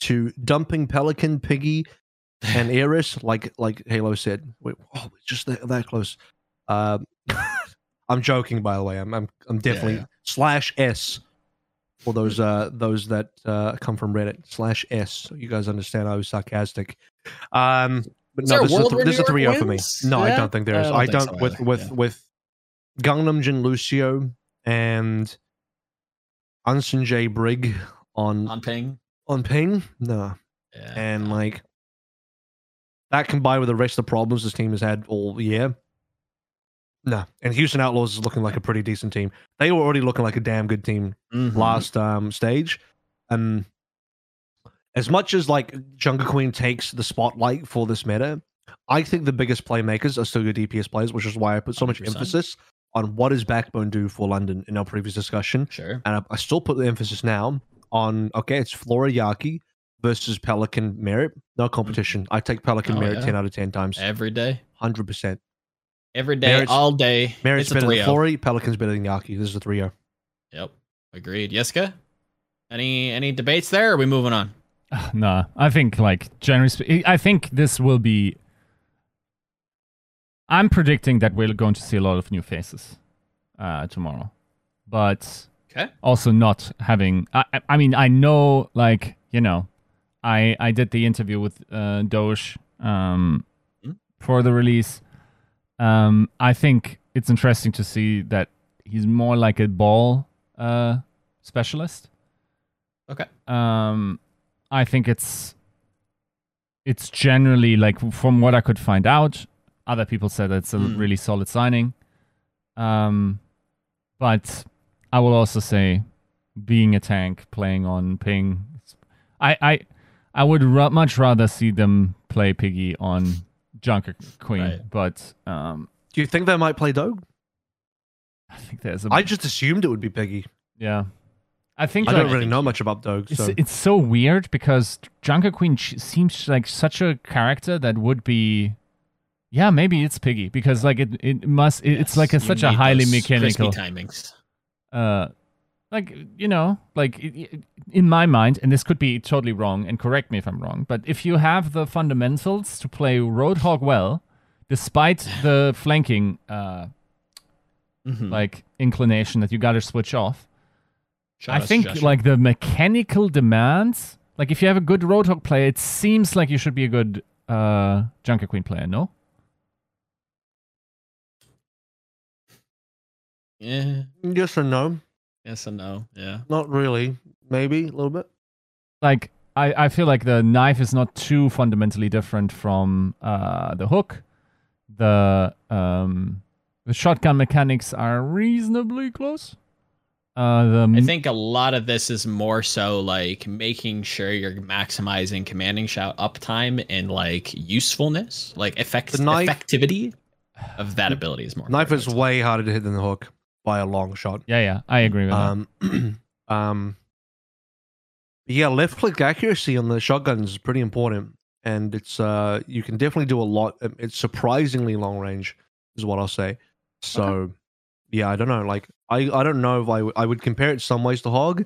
Speaker 1: to dumping Pelican, Piggy, and Eris. Like like Halo said. Wait, oh, just that, that close. Um, I'm joking, by the way. I'm I'm, I'm definitely
Speaker 2: yeah.
Speaker 1: slash S for those uh those that uh come from Reddit slash S. So you guys understand I was sarcastic. Um, but
Speaker 2: Is
Speaker 1: no,
Speaker 2: a
Speaker 1: this is, a,
Speaker 2: where
Speaker 1: this is a three
Speaker 2: York
Speaker 1: for me. No, I don't think there is.
Speaker 2: I don't
Speaker 1: I don't
Speaker 2: so
Speaker 1: with with
Speaker 2: yeah.
Speaker 1: with Gangnam Jin Lucio and Anson J Brig on
Speaker 2: On ping.
Speaker 1: On ping. No,
Speaker 2: Yeah.
Speaker 1: and like that combined with the rest of the problems this team has had all year. No, and Houston Outlaws is looking like a pretty decent team. They were already looking like a damn good team
Speaker 2: Mhm.
Speaker 1: last um stage. Um as much as like Junker Queen takes the spotlight for this meta, I think the biggest playmakers are still your DPS players, which is why I put so much
Speaker 2: 100%.
Speaker 1: emphasis on what does Backbone do for London in our previous discussion.
Speaker 2: Sure.
Speaker 1: And I, I still put the emphasis now on okay, it's Flora Yaki versus Pelican Merit. No competition. I take Pelican
Speaker 2: Oh,
Speaker 1: Merit
Speaker 2: yeah.
Speaker 1: 10 out of 10 times.
Speaker 2: Every day.
Speaker 1: 100%.
Speaker 2: Every day.
Speaker 1: Merit's-
Speaker 2: all day.
Speaker 1: Merit's
Speaker 2: it's a
Speaker 1: better than
Speaker 2: 3
Speaker 1: Flora, Pelican's better than Yaki. This is a 3 0.
Speaker 2: Yep. Agreed. Yiska? Any any debates there? Or are we moving on?
Speaker 3: Nah, I think like generally, I think this will be. I'm predicting that we're going to see a lot of new faces uh, tomorrow, but
Speaker 2: Okay.
Speaker 3: also not having. I, I- mean, I know, like you know, I I did the interview with uh, Doge um,
Speaker 2: Hmm?
Speaker 3: for the release. Um, I think it's interesting to see that he's more like a ball uh, specialist.
Speaker 2: Okay.
Speaker 3: Um, I think it's it's generally like from what I could find out. Other people said it's a
Speaker 2: Hmm.
Speaker 3: really solid signing. Um, but I will also say, being a tank playing on ping, I I I would ra- much rather see them play Piggy on Junker Queen.
Speaker 2: Right.
Speaker 3: But um,
Speaker 1: Do you think they might play Doge?
Speaker 3: I think there's a
Speaker 1: I just assumed it would be Piggy.
Speaker 3: yeah. I think
Speaker 1: I
Speaker 3: like,
Speaker 1: don't really know much about Doge.
Speaker 3: It's,
Speaker 1: So
Speaker 3: it's so weird because Junker Queen sh- seems like such a character that would be, yeah, maybe it's Piggy because like it it must it, it's like a, such a highly mechanical,
Speaker 2: timings.
Speaker 3: Uh, like you know, like in my mind, and this could be totally wrong, and correct me if I'm wrong, but if you have the fundamentals to play Roadhog well, despite the flanking uh
Speaker 2: Mhm.
Speaker 3: like inclination that you got to switch off, I think like the mechanical demands, like if you have a good Roadhog player, it seems like you should be a good uh Junker Queen player, no?
Speaker 2: Yeah,
Speaker 1: yes or no,
Speaker 2: yes and no. Yeah.
Speaker 1: not really. Maybe a little bit.
Speaker 3: Like I, I feel like the knife is not too fundamentally different from uh the hook. The um the shotgun mechanics are reasonably close. Uh the
Speaker 2: I think a lot of this is more so like making sure you're maximizing commanding shout uptime and like usefulness, like effect
Speaker 1: The knife-
Speaker 2: effectivity of that ability is more.
Speaker 1: Knife is way harder to hit than the hook by a long shot.
Speaker 3: yeah, yeah, I agree with that.
Speaker 1: Um, um, yeah, left click accuracy on the shotguns is pretty important, and it's uh, you can definitely do a lot. um, It's surprisingly long range, is what I'll say. So, yeah, I don't know. Like, I I don't know if I would- I would compare it some ways to Hog,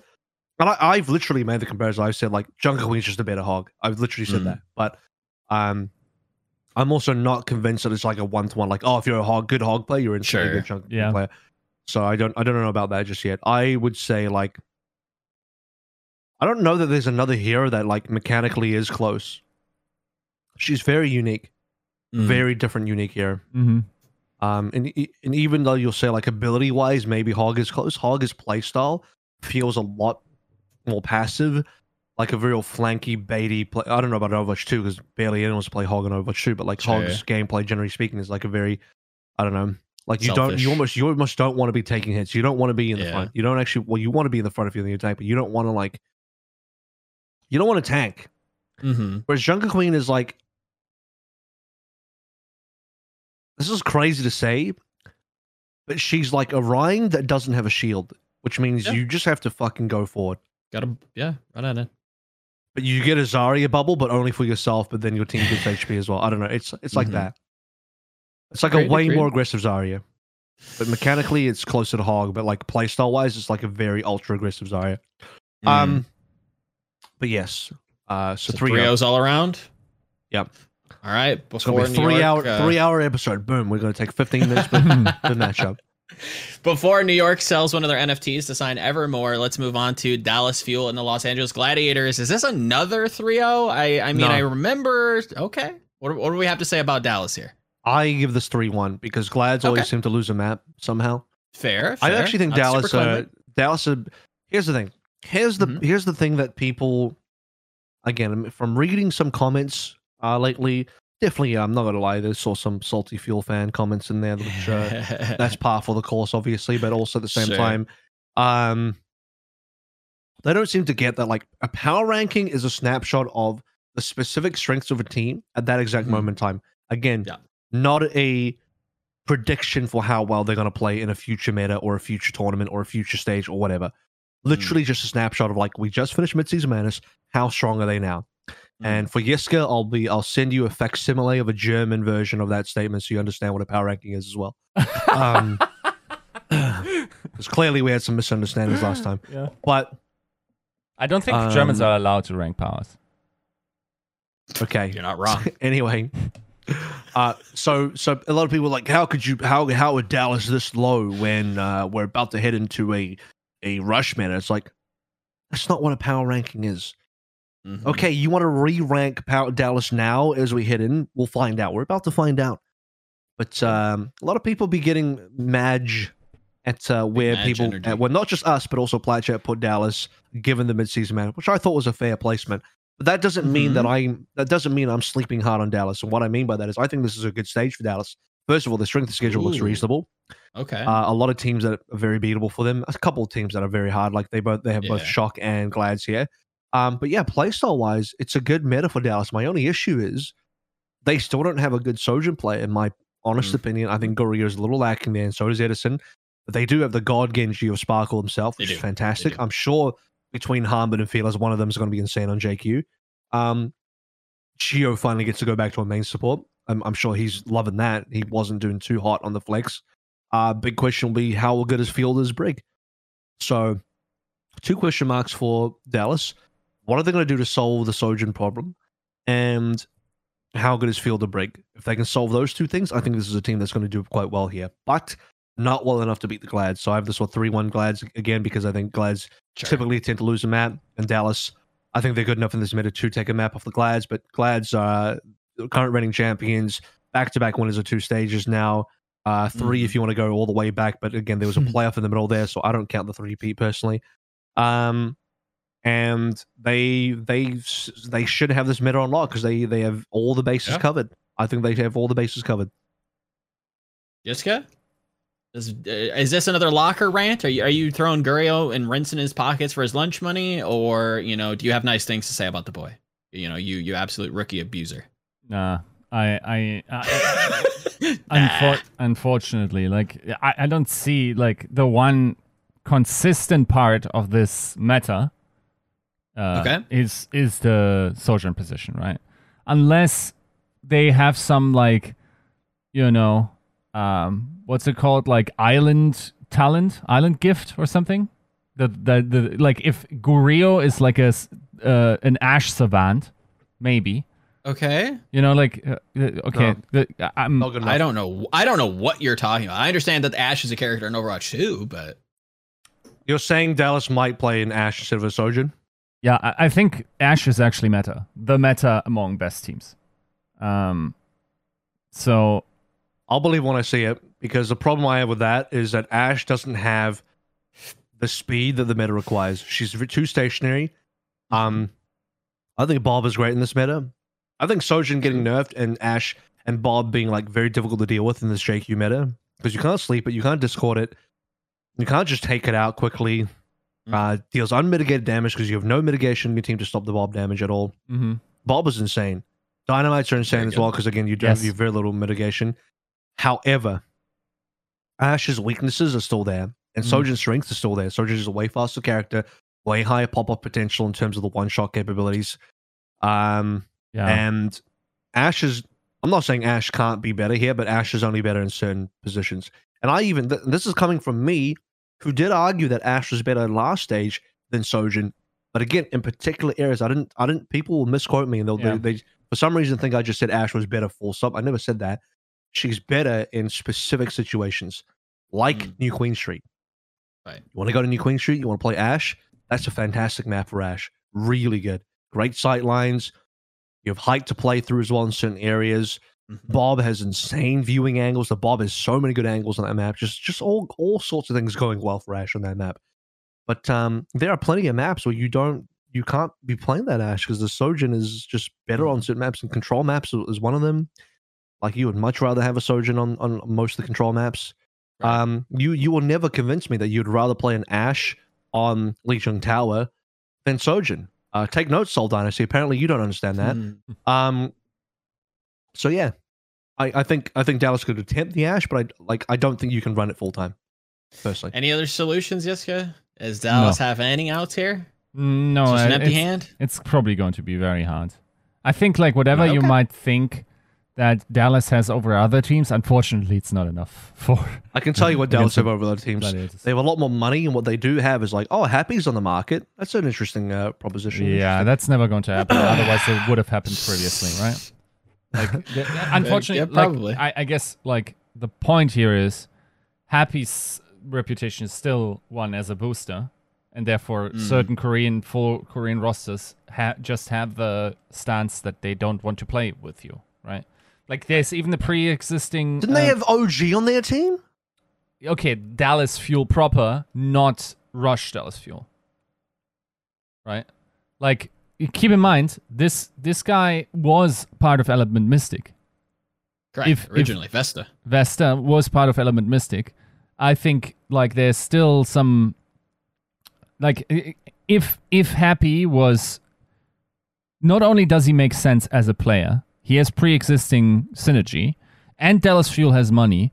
Speaker 1: and I, I've literally made the comparison. I've said like Junker Queen's just a better Hog. I've literally said
Speaker 2: Mm.
Speaker 1: that, but um. I'm also not convinced that it's like a one to one. Like, oh, if you're a hog, good hog player, you're instantly a
Speaker 2: Sure.
Speaker 1: good Queen
Speaker 3: Yeah.
Speaker 1: player. So I don't I don't know about that just yet. I would say like I don't know that there's another hero that like mechanically is close. She's very unique,
Speaker 2: Mm.
Speaker 1: very different unique hero.
Speaker 3: hmm
Speaker 1: Um and and even though you'll say like ability wise maybe Hog is close, Hog's playstyle feels a lot more passive, like a real flanky, baity play. I don't know about Overwatch 2 because barely anyone wants to play Hog on Overwatch 2, but like
Speaker 2: Sure.
Speaker 1: Hog's gameplay, generally speaking, is like a very, I don't know, like you don't, you almost, you almost don't want to be taking hits. You don't want to be in the
Speaker 2: Yeah.
Speaker 1: front. You don't actually, well, you want to be in the front if you're the attack, but you don't want to like, you don't want to tank.
Speaker 2: Mm-hmm.
Speaker 1: Whereas Junker Queen is like, this is crazy to say, but she's like a Rein that doesn't have a shield, which means
Speaker 2: Yeah.
Speaker 1: you just have to fucking go forward.
Speaker 2: Gotta yeah, run at it.
Speaker 1: But you get a Zarya bubble, but only for yourself. But then your team gets HP as well. I don't know. It's it's like
Speaker 2: Mhm.
Speaker 1: that. It's like a way more aggressive Zarya. But mechanically, it's closer to Hog. But like playstyle wise, it's like a very ultra aggressive Zarya.
Speaker 2: Mm.
Speaker 1: Um, but yes. Uh, so,
Speaker 2: so
Speaker 1: three
Speaker 2: three. O's all around.
Speaker 1: Yep.
Speaker 2: All right. Before New
Speaker 1: three
Speaker 2: York,
Speaker 1: hour
Speaker 2: uh,
Speaker 1: three hour episode. Boom. We're gonna take fifteen minutes for the matchup.
Speaker 2: Before New York sells one of their NFTs to sign Evermore, let's move on to Dallas Fuel and the Los Angeles Gladiators. Is this another 3-0? I I mean,
Speaker 1: No.
Speaker 2: I remember okay. What, what do we have to say about Dallas here?
Speaker 1: I give this three one because Glads always seem to lose a map somehow.
Speaker 2: Fair.
Speaker 1: I actually think
Speaker 2: Not
Speaker 1: Dallas. Uh. Dallas. Uh, here's the thing. Here's the
Speaker 2: Mhm.
Speaker 1: here's the thing that people, again, from reading some comments uh, lately, definitely. I'm not gonna lie. There's saw some salty fuel fan comments in there, which uh, that's par for the course, obviously, but also at the same
Speaker 2: Sure.
Speaker 1: time, um, they don't seem to get that like a power ranking is a snapshot of the specific strengths of a team at that exact
Speaker 2: Mhm.
Speaker 1: moment in time. Again,
Speaker 2: Yeah.
Speaker 1: Not a prediction for how well they're going to play in a future meta or a future tournament or a future stage or whatever. Literally just a snapshot of like we just finished midseason madness. How strong are they now?
Speaker 2: Mm.
Speaker 1: And for Yiska, I'll be I'll send you a facsimile of a German version of that statement so you understand what a power ranking is as well. Um, because clearly we had some misunderstandings last time.
Speaker 3: Yeah.
Speaker 1: But
Speaker 3: I don't think Germans
Speaker 1: Um,
Speaker 3: are allowed to rank powers.
Speaker 1: okay,
Speaker 2: You're not wrong.
Speaker 1: anyway, uh, so so a lot of people are like, how could you how how would Dallas this low when uh, we're about to head into a a rush meta? It's like that's not what a power ranking is.
Speaker 2: Mhm.
Speaker 1: Okay, you want to re-rank power Dallas now as we head in? We'll find out. We're about to find out. But um, a lot of people be getting mad at uh, where
Speaker 2: Madge
Speaker 1: people, uh, well, not just us, but also Platchat put Dallas given the midseason match, which I thought was a fair placement. But that doesn't mean that
Speaker 2: Mm-hmm.
Speaker 1: I'm that doesn't mean I'm sleeping hard on Dallas. And what I mean by that is I think this is a good stage for Dallas. First of all, the strength of schedule looks reasonable.
Speaker 2: Okay.
Speaker 1: Uh, a lot of teams that are very beatable for them. A couple of teams that are very hard. Like they both they have both shock and glads here. Um, but yeah, playstyle wise, it's a good meta for Dallas. My only issue is they still don't have a good Sojourn player, in my honest
Speaker 2: Mm.
Speaker 1: opinion. I think Gurio is a little lacking there, and so does Edison. But they do have the god Genji of Sparkle himself, which is fantastic. I'm sure between Harmon and Fearless, one of them is going to be insane on JQ. Um, finally gets to go back to a main support. I'm, I'm sure he's loving that. He wasn't doing too hot on the flex. Uh, big question will be how good is Fielder's Brig? So, two question marks for Dallas. What are they going to do to solve the Sojourn problem? And how good is Fielder Brig? If they can solve those two things, I think this is a team that's going to do quite well here, but not well enough to beat the Glads. So I have this one 3 1 Glads again because I think Glads
Speaker 2: Sure.
Speaker 1: typically tend to lose a map. And Dallas, I think they're good enough in this meta to take a map off the Glads, but Glads are current reigning champions, back to back winners of two stages now. Uh, 3 if you want to go all the way back, but again, there was a playoff in the middle there, so I don't count the three P personally. Um, and they they they should have this meta on lock because they they have all the bases
Speaker 2: Yeah.
Speaker 1: covered. I think they have all the bases covered.
Speaker 2: Jessica? Is, uh, is this another locker rant? Are you are you throwing Gurio and rinsing his pockets for his lunch money, or you know, do you have nice things to say about the boy? You know, you you absolute rookie abuser.
Speaker 3: Nah, I, I, I unfor- unfortunately, like I, I don't see like the one consistent part of this meta. Uh,
Speaker 2: Okay.
Speaker 3: Is is the sojourn position right? Unless they have some like, you know, um, what's it called? Like island talent, island gift or something. The the, the like if Gurio is like a s- uh, an ash savant, maybe.
Speaker 2: Okay.
Speaker 3: You know, like uh, uh, okay,
Speaker 1: No.
Speaker 3: the, I'm
Speaker 1: Not good enough.
Speaker 2: I don't know. I don't know what you're talking about. I understand that Ash is a character in Overwatch 2, but
Speaker 1: You're saying Dallas might play an Ash instead of a Sojourn?
Speaker 3: yeah, I, I think Ash is actually meta, the meta among best teams. Um, so
Speaker 1: I'll believe when I see it because the problem I have with that is that Ash doesn't have the speed that the meta requires. She's too stationary. Um, I think Bob is great in this meta. I think Sojourn getting nerfed and Ash and Bob being like very difficult to deal with in this JQ meta because you can't sleep it, you can't discord it, you can't just take it out quickly. Uh, deals unmitigated damage because you have no mitigation in your team to stop the Bob damage at all.
Speaker 3: mhm.
Speaker 1: Bob is insane. Dynamites are insane
Speaker 2: Very
Speaker 1: as
Speaker 2: good.
Speaker 1: well because again you don't
Speaker 3: Yes.
Speaker 1: you have very little mitigation. However, Ash's weaknesses are still there, and. Sojourn's strengths are still there. Sojourn is a way faster character, way higher pop up potential in terms of the one shot capabilities. Um,
Speaker 3: yeah,
Speaker 1: and Ash is. I'm not saying Ash can't be better here, but Ash is only better in certain positions. And I even th- this is coming from me, who did argue that Ash was better in last stage than Sojourn. But again, in particular areas, I didn't. I didn't. People will misquote me, and they'll
Speaker 3: Yeah.
Speaker 1: they, they for some reason think I just said Ash was better full stop. I never said that. She's better in specific situations, like
Speaker 2: Mm.
Speaker 1: New Queen Street.
Speaker 2: Right.
Speaker 1: You want to go to New Queen Street? You want to play Ash? That's a fantastic map for Ash. Really good. Great sight lines. You have height to play through as well in certain areas.
Speaker 2: Mhm.
Speaker 1: Bob has insane viewing angles. The Bob has so many good angles on that map. Just just all all sorts of things going well for Ash on that map. But um, there are plenty of maps where you don't you can't be playing that Ash because the Sojourn is just better on certain maps and control maps is one of them. Like you would much rather have a Sojourn on, on most of the control maps.
Speaker 2: Right.
Speaker 1: Um, you you will never convince me that you'd rather play an Ash on Lijiang Tower than Sojourn. Uh, take notes, Seoul Dynasty. Apparently, you don't understand that.
Speaker 2: Mm.
Speaker 1: Um, so yeah, I, I think I think Dallas could attempt the Ash, but I like I don't think you can run it full time. Personally,
Speaker 2: Any other solutions, Jessica? Does Dallas have any outs here?
Speaker 3: no,
Speaker 2: Just an empty
Speaker 3: it's,
Speaker 2: hand?
Speaker 3: it's probably going to be very hard. I think like whatever you might think that Dallas has over other teams, unfortunately, it's not enough for
Speaker 1: I can tell you what Dallas
Speaker 3: the
Speaker 1: have over other teams.
Speaker 3: Gladiators.
Speaker 1: They have a lot more money, and what they do have is like, oh, Happy's on the market. That's an interesting uh, proposition.
Speaker 3: Yeah, that's never going to happen. Otherwise, it would have happened previously, right? Like, unfortunately,
Speaker 2: yeah,
Speaker 3: like,
Speaker 2: probably.
Speaker 3: I, I guess like the point here is Happy's reputation is still one as a booster, and therefore
Speaker 2: Mm.
Speaker 3: certain Korean full Korean rosters ha- just have the stance that they don't want to play with you, right? Like this, even the pre-existing.
Speaker 1: Didn't they
Speaker 3: uh,
Speaker 1: have OG on their team?
Speaker 3: okay, Dallas Fuel proper, not Rush Dallas Fuel. Right? Like keep in mind this this guy was part of Element Mystic.
Speaker 2: Correct.
Speaker 3: if- if-
Speaker 2: Originally, Vesta.
Speaker 3: Vesta was part of Element Mystic. I think like there's still some like if if Happy was not only does he make sense as a player, he has pre-existing synergy and Dallas Fuel has money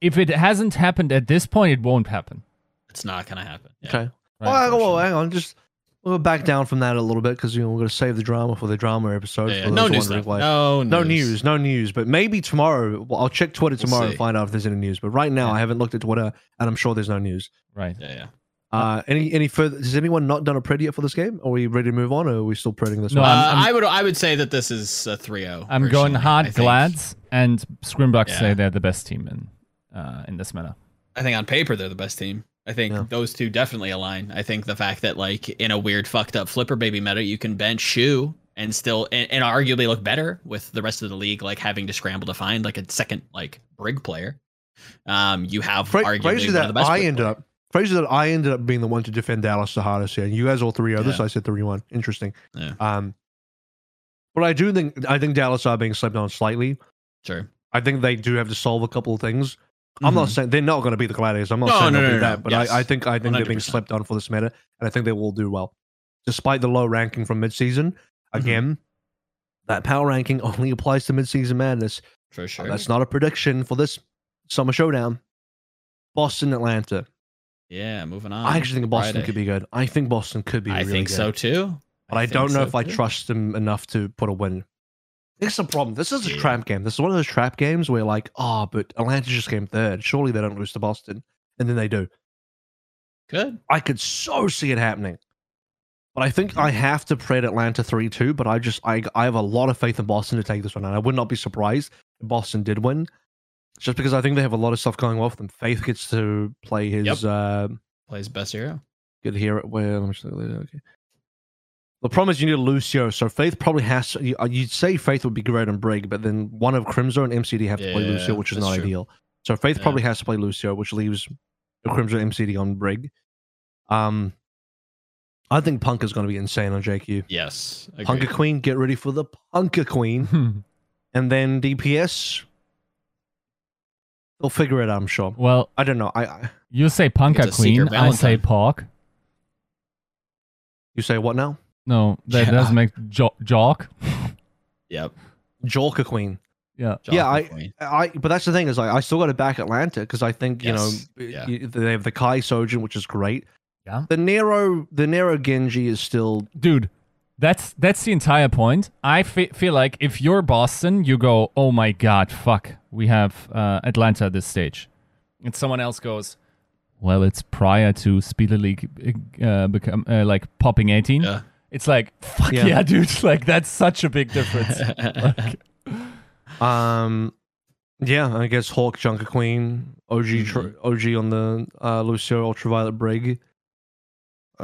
Speaker 3: if it hasn't happened at this point, it won't happen.
Speaker 2: It's not gonna happen. Yeah.
Speaker 1: Okay.
Speaker 3: Right,
Speaker 1: well, hang on, well,
Speaker 3: unfortunately.
Speaker 1: hang on. Just we'll back down from that a little bit because you know we're going to save the drama for the drama episode.
Speaker 2: Yeah, yeah. No news.
Speaker 1: wondering
Speaker 2: though.
Speaker 1: why-
Speaker 2: No,
Speaker 1: No news, no news. But maybe tomorrow. Well, I'll check Twitter
Speaker 2: We'll
Speaker 1: tomorrow and find out if there's any news. But right now,
Speaker 2: Yeah.
Speaker 1: I haven't looked at Twitter, and I'm sure there's no news.
Speaker 3: Right.
Speaker 2: Yeah, yeah.
Speaker 1: Uh, any any further? Has anyone not done a pred yet for this game? Are we ready to move on, or are we still predding this
Speaker 3: No,
Speaker 1: one?
Speaker 2: Uh,
Speaker 3: I'm- I'm-
Speaker 2: I would I would say that this is a 3-0.
Speaker 3: I'm going hard glads, and Scrimbucks
Speaker 2: Yeah.
Speaker 3: say they're the best team in uh, in this meta.
Speaker 2: I think on paper they're the best team. I think
Speaker 1: Yeah.
Speaker 2: those two definitely align. I think the fact that like in a weird fucked up flipper baby meta, you can bench Shu and still and, and arguably look better with the rest of the league, like having to scramble to find like a second like brig player. Um, you have
Speaker 1: Cra-
Speaker 2: arguably
Speaker 1: crazy
Speaker 2: one of the best.
Speaker 1: I
Speaker 2: brig
Speaker 1: ended
Speaker 2: players.
Speaker 1: up. Crazy that I ended up being the one to defend Dallas the hardest here. You guys all three others.
Speaker 2: Yeah.
Speaker 1: I said three one. Interesting.
Speaker 2: Yeah.
Speaker 1: Um, but I do think I think Dallas are being slept on slightly.
Speaker 2: Sure.
Speaker 1: I think they do have to solve a couple of things. I'm not
Speaker 2: Mhm.
Speaker 1: saying they're not going to be the Gladiators. I'm not
Speaker 2: No,
Speaker 1: saying
Speaker 2: no,
Speaker 1: they'll
Speaker 2: no,
Speaker 1: that, but
Speaker 2: Yes.
Speaker 1: I, I think I think they're being
Speaker 2: 100%.
Speaker 1: slept on for this meta, and I think they will do well, despite the low ranking from midseason.
Speaker 2: Mm-hmm.
Speaker 1: Again, that power ranking only applies to midseason madness.
Speaker 2: for sure.
Speaker 1: That's not a prediction for this summer showdown. Boston, Atlanta.
Speaker 2: Yeah, moving on.
Speaker 1: I actually think Boston
Speaker 2: Friday.
Speaker 1: could be good. I think Boston could be.
Speaker 2: I
Speaker 1: really
Speaker 2: think
Speaker 1: good.
Speaker 2: so too.
Speaker 1: but I,
Speaker 2: think
Speaker 1: don't know
Speaker 2: so
Speaker 1: if I trust them enough to put a win. It's a problem. This is a
Speaker 2: Yeah.
Speaker 1: trap game. This is one of those trap games where, like, oh, but Atlanta just came third. Surely they don't lose to Boston, and then they do.
Speaker 2: Good.
Speaker 1: I could so see it happening. But I think I mm-hmm. have to pray Atlanta 3 2. But I just, I, I have a lot of faith in Boston to take this one. And I would not be surprised if Boston did win. Just because I think they have a lot of stuff going well for them. Faith gets to play his,
Speaker 2: Yep.
Speaker 1: uh,
Speaker 2: Plays best hero.
Speaker 1: get here. Where, let me just look at it, okay. The problem is you need a Lucio. So Faith probably has to, uh, you'd say Faith would be great on Brig, but then one of Crimzo and MCD have to play Lucio, which is not
Speaker 2: true.
Speaker 1: ideal. So Faith
Speaker 2: Yeah.
Speaker 1: probably has to play Lucio, which leaves the Crimson MCD on Brig. Um, I think Punk is going to be insane on JQ.
Speaker 2: Yes. agreed.
Speaker 1: Punker Queen, get ready for the Punker Queen. And then DPS, they'll figure it out, I'm sure.
Speaker 3: well,
Speaker 1: I don't know. I, I
Speaker 3: you say Punka
Speaker 2: a
Speaker 3: Queen, I say
Speaker 2: Valentine.
Speaker 3: Pork.
Speaker 1: You say what now?
Speaker 3: No, that
Speaker 2: Yeah.
Speaker 3: doesn't make jo- Jock.
Speaker 2: Yep.
Speaker 1: Jorka Queen.
Speaker 3: Yeah.
Speaker 1: Yeah, I-
Speaker 2: Queen.
Speaker 1: I but that's the thing is like I still got to back Atlanta because I think you know
Speaker 2: Yeah.
Speaker 1: y- they have the Kai Sojourn which is great.
Speaker 3: Yeah.
Speaker 1: The Nero the Nero Genji is still
Speaker 3: dude that's that's the entire point i fe- feel like if you're boston you go oh my god fuck we have uh, atlanta at this stage and someone else goes well it's prior to speed league uh, become uh, like popping 18
Speaker 2: Yeah.
Speaker 3: it's like fuck
Speaker 1: Yeah.
Speaker 3: yeah. dude like that's such a big difference Like,
Speaker 1: um yeah I guess Hawk Junker Queen OG tr-
Speaker 2: Mhm.
Speaker 1: OG on the uh, Lucio Ultraviolet Brig.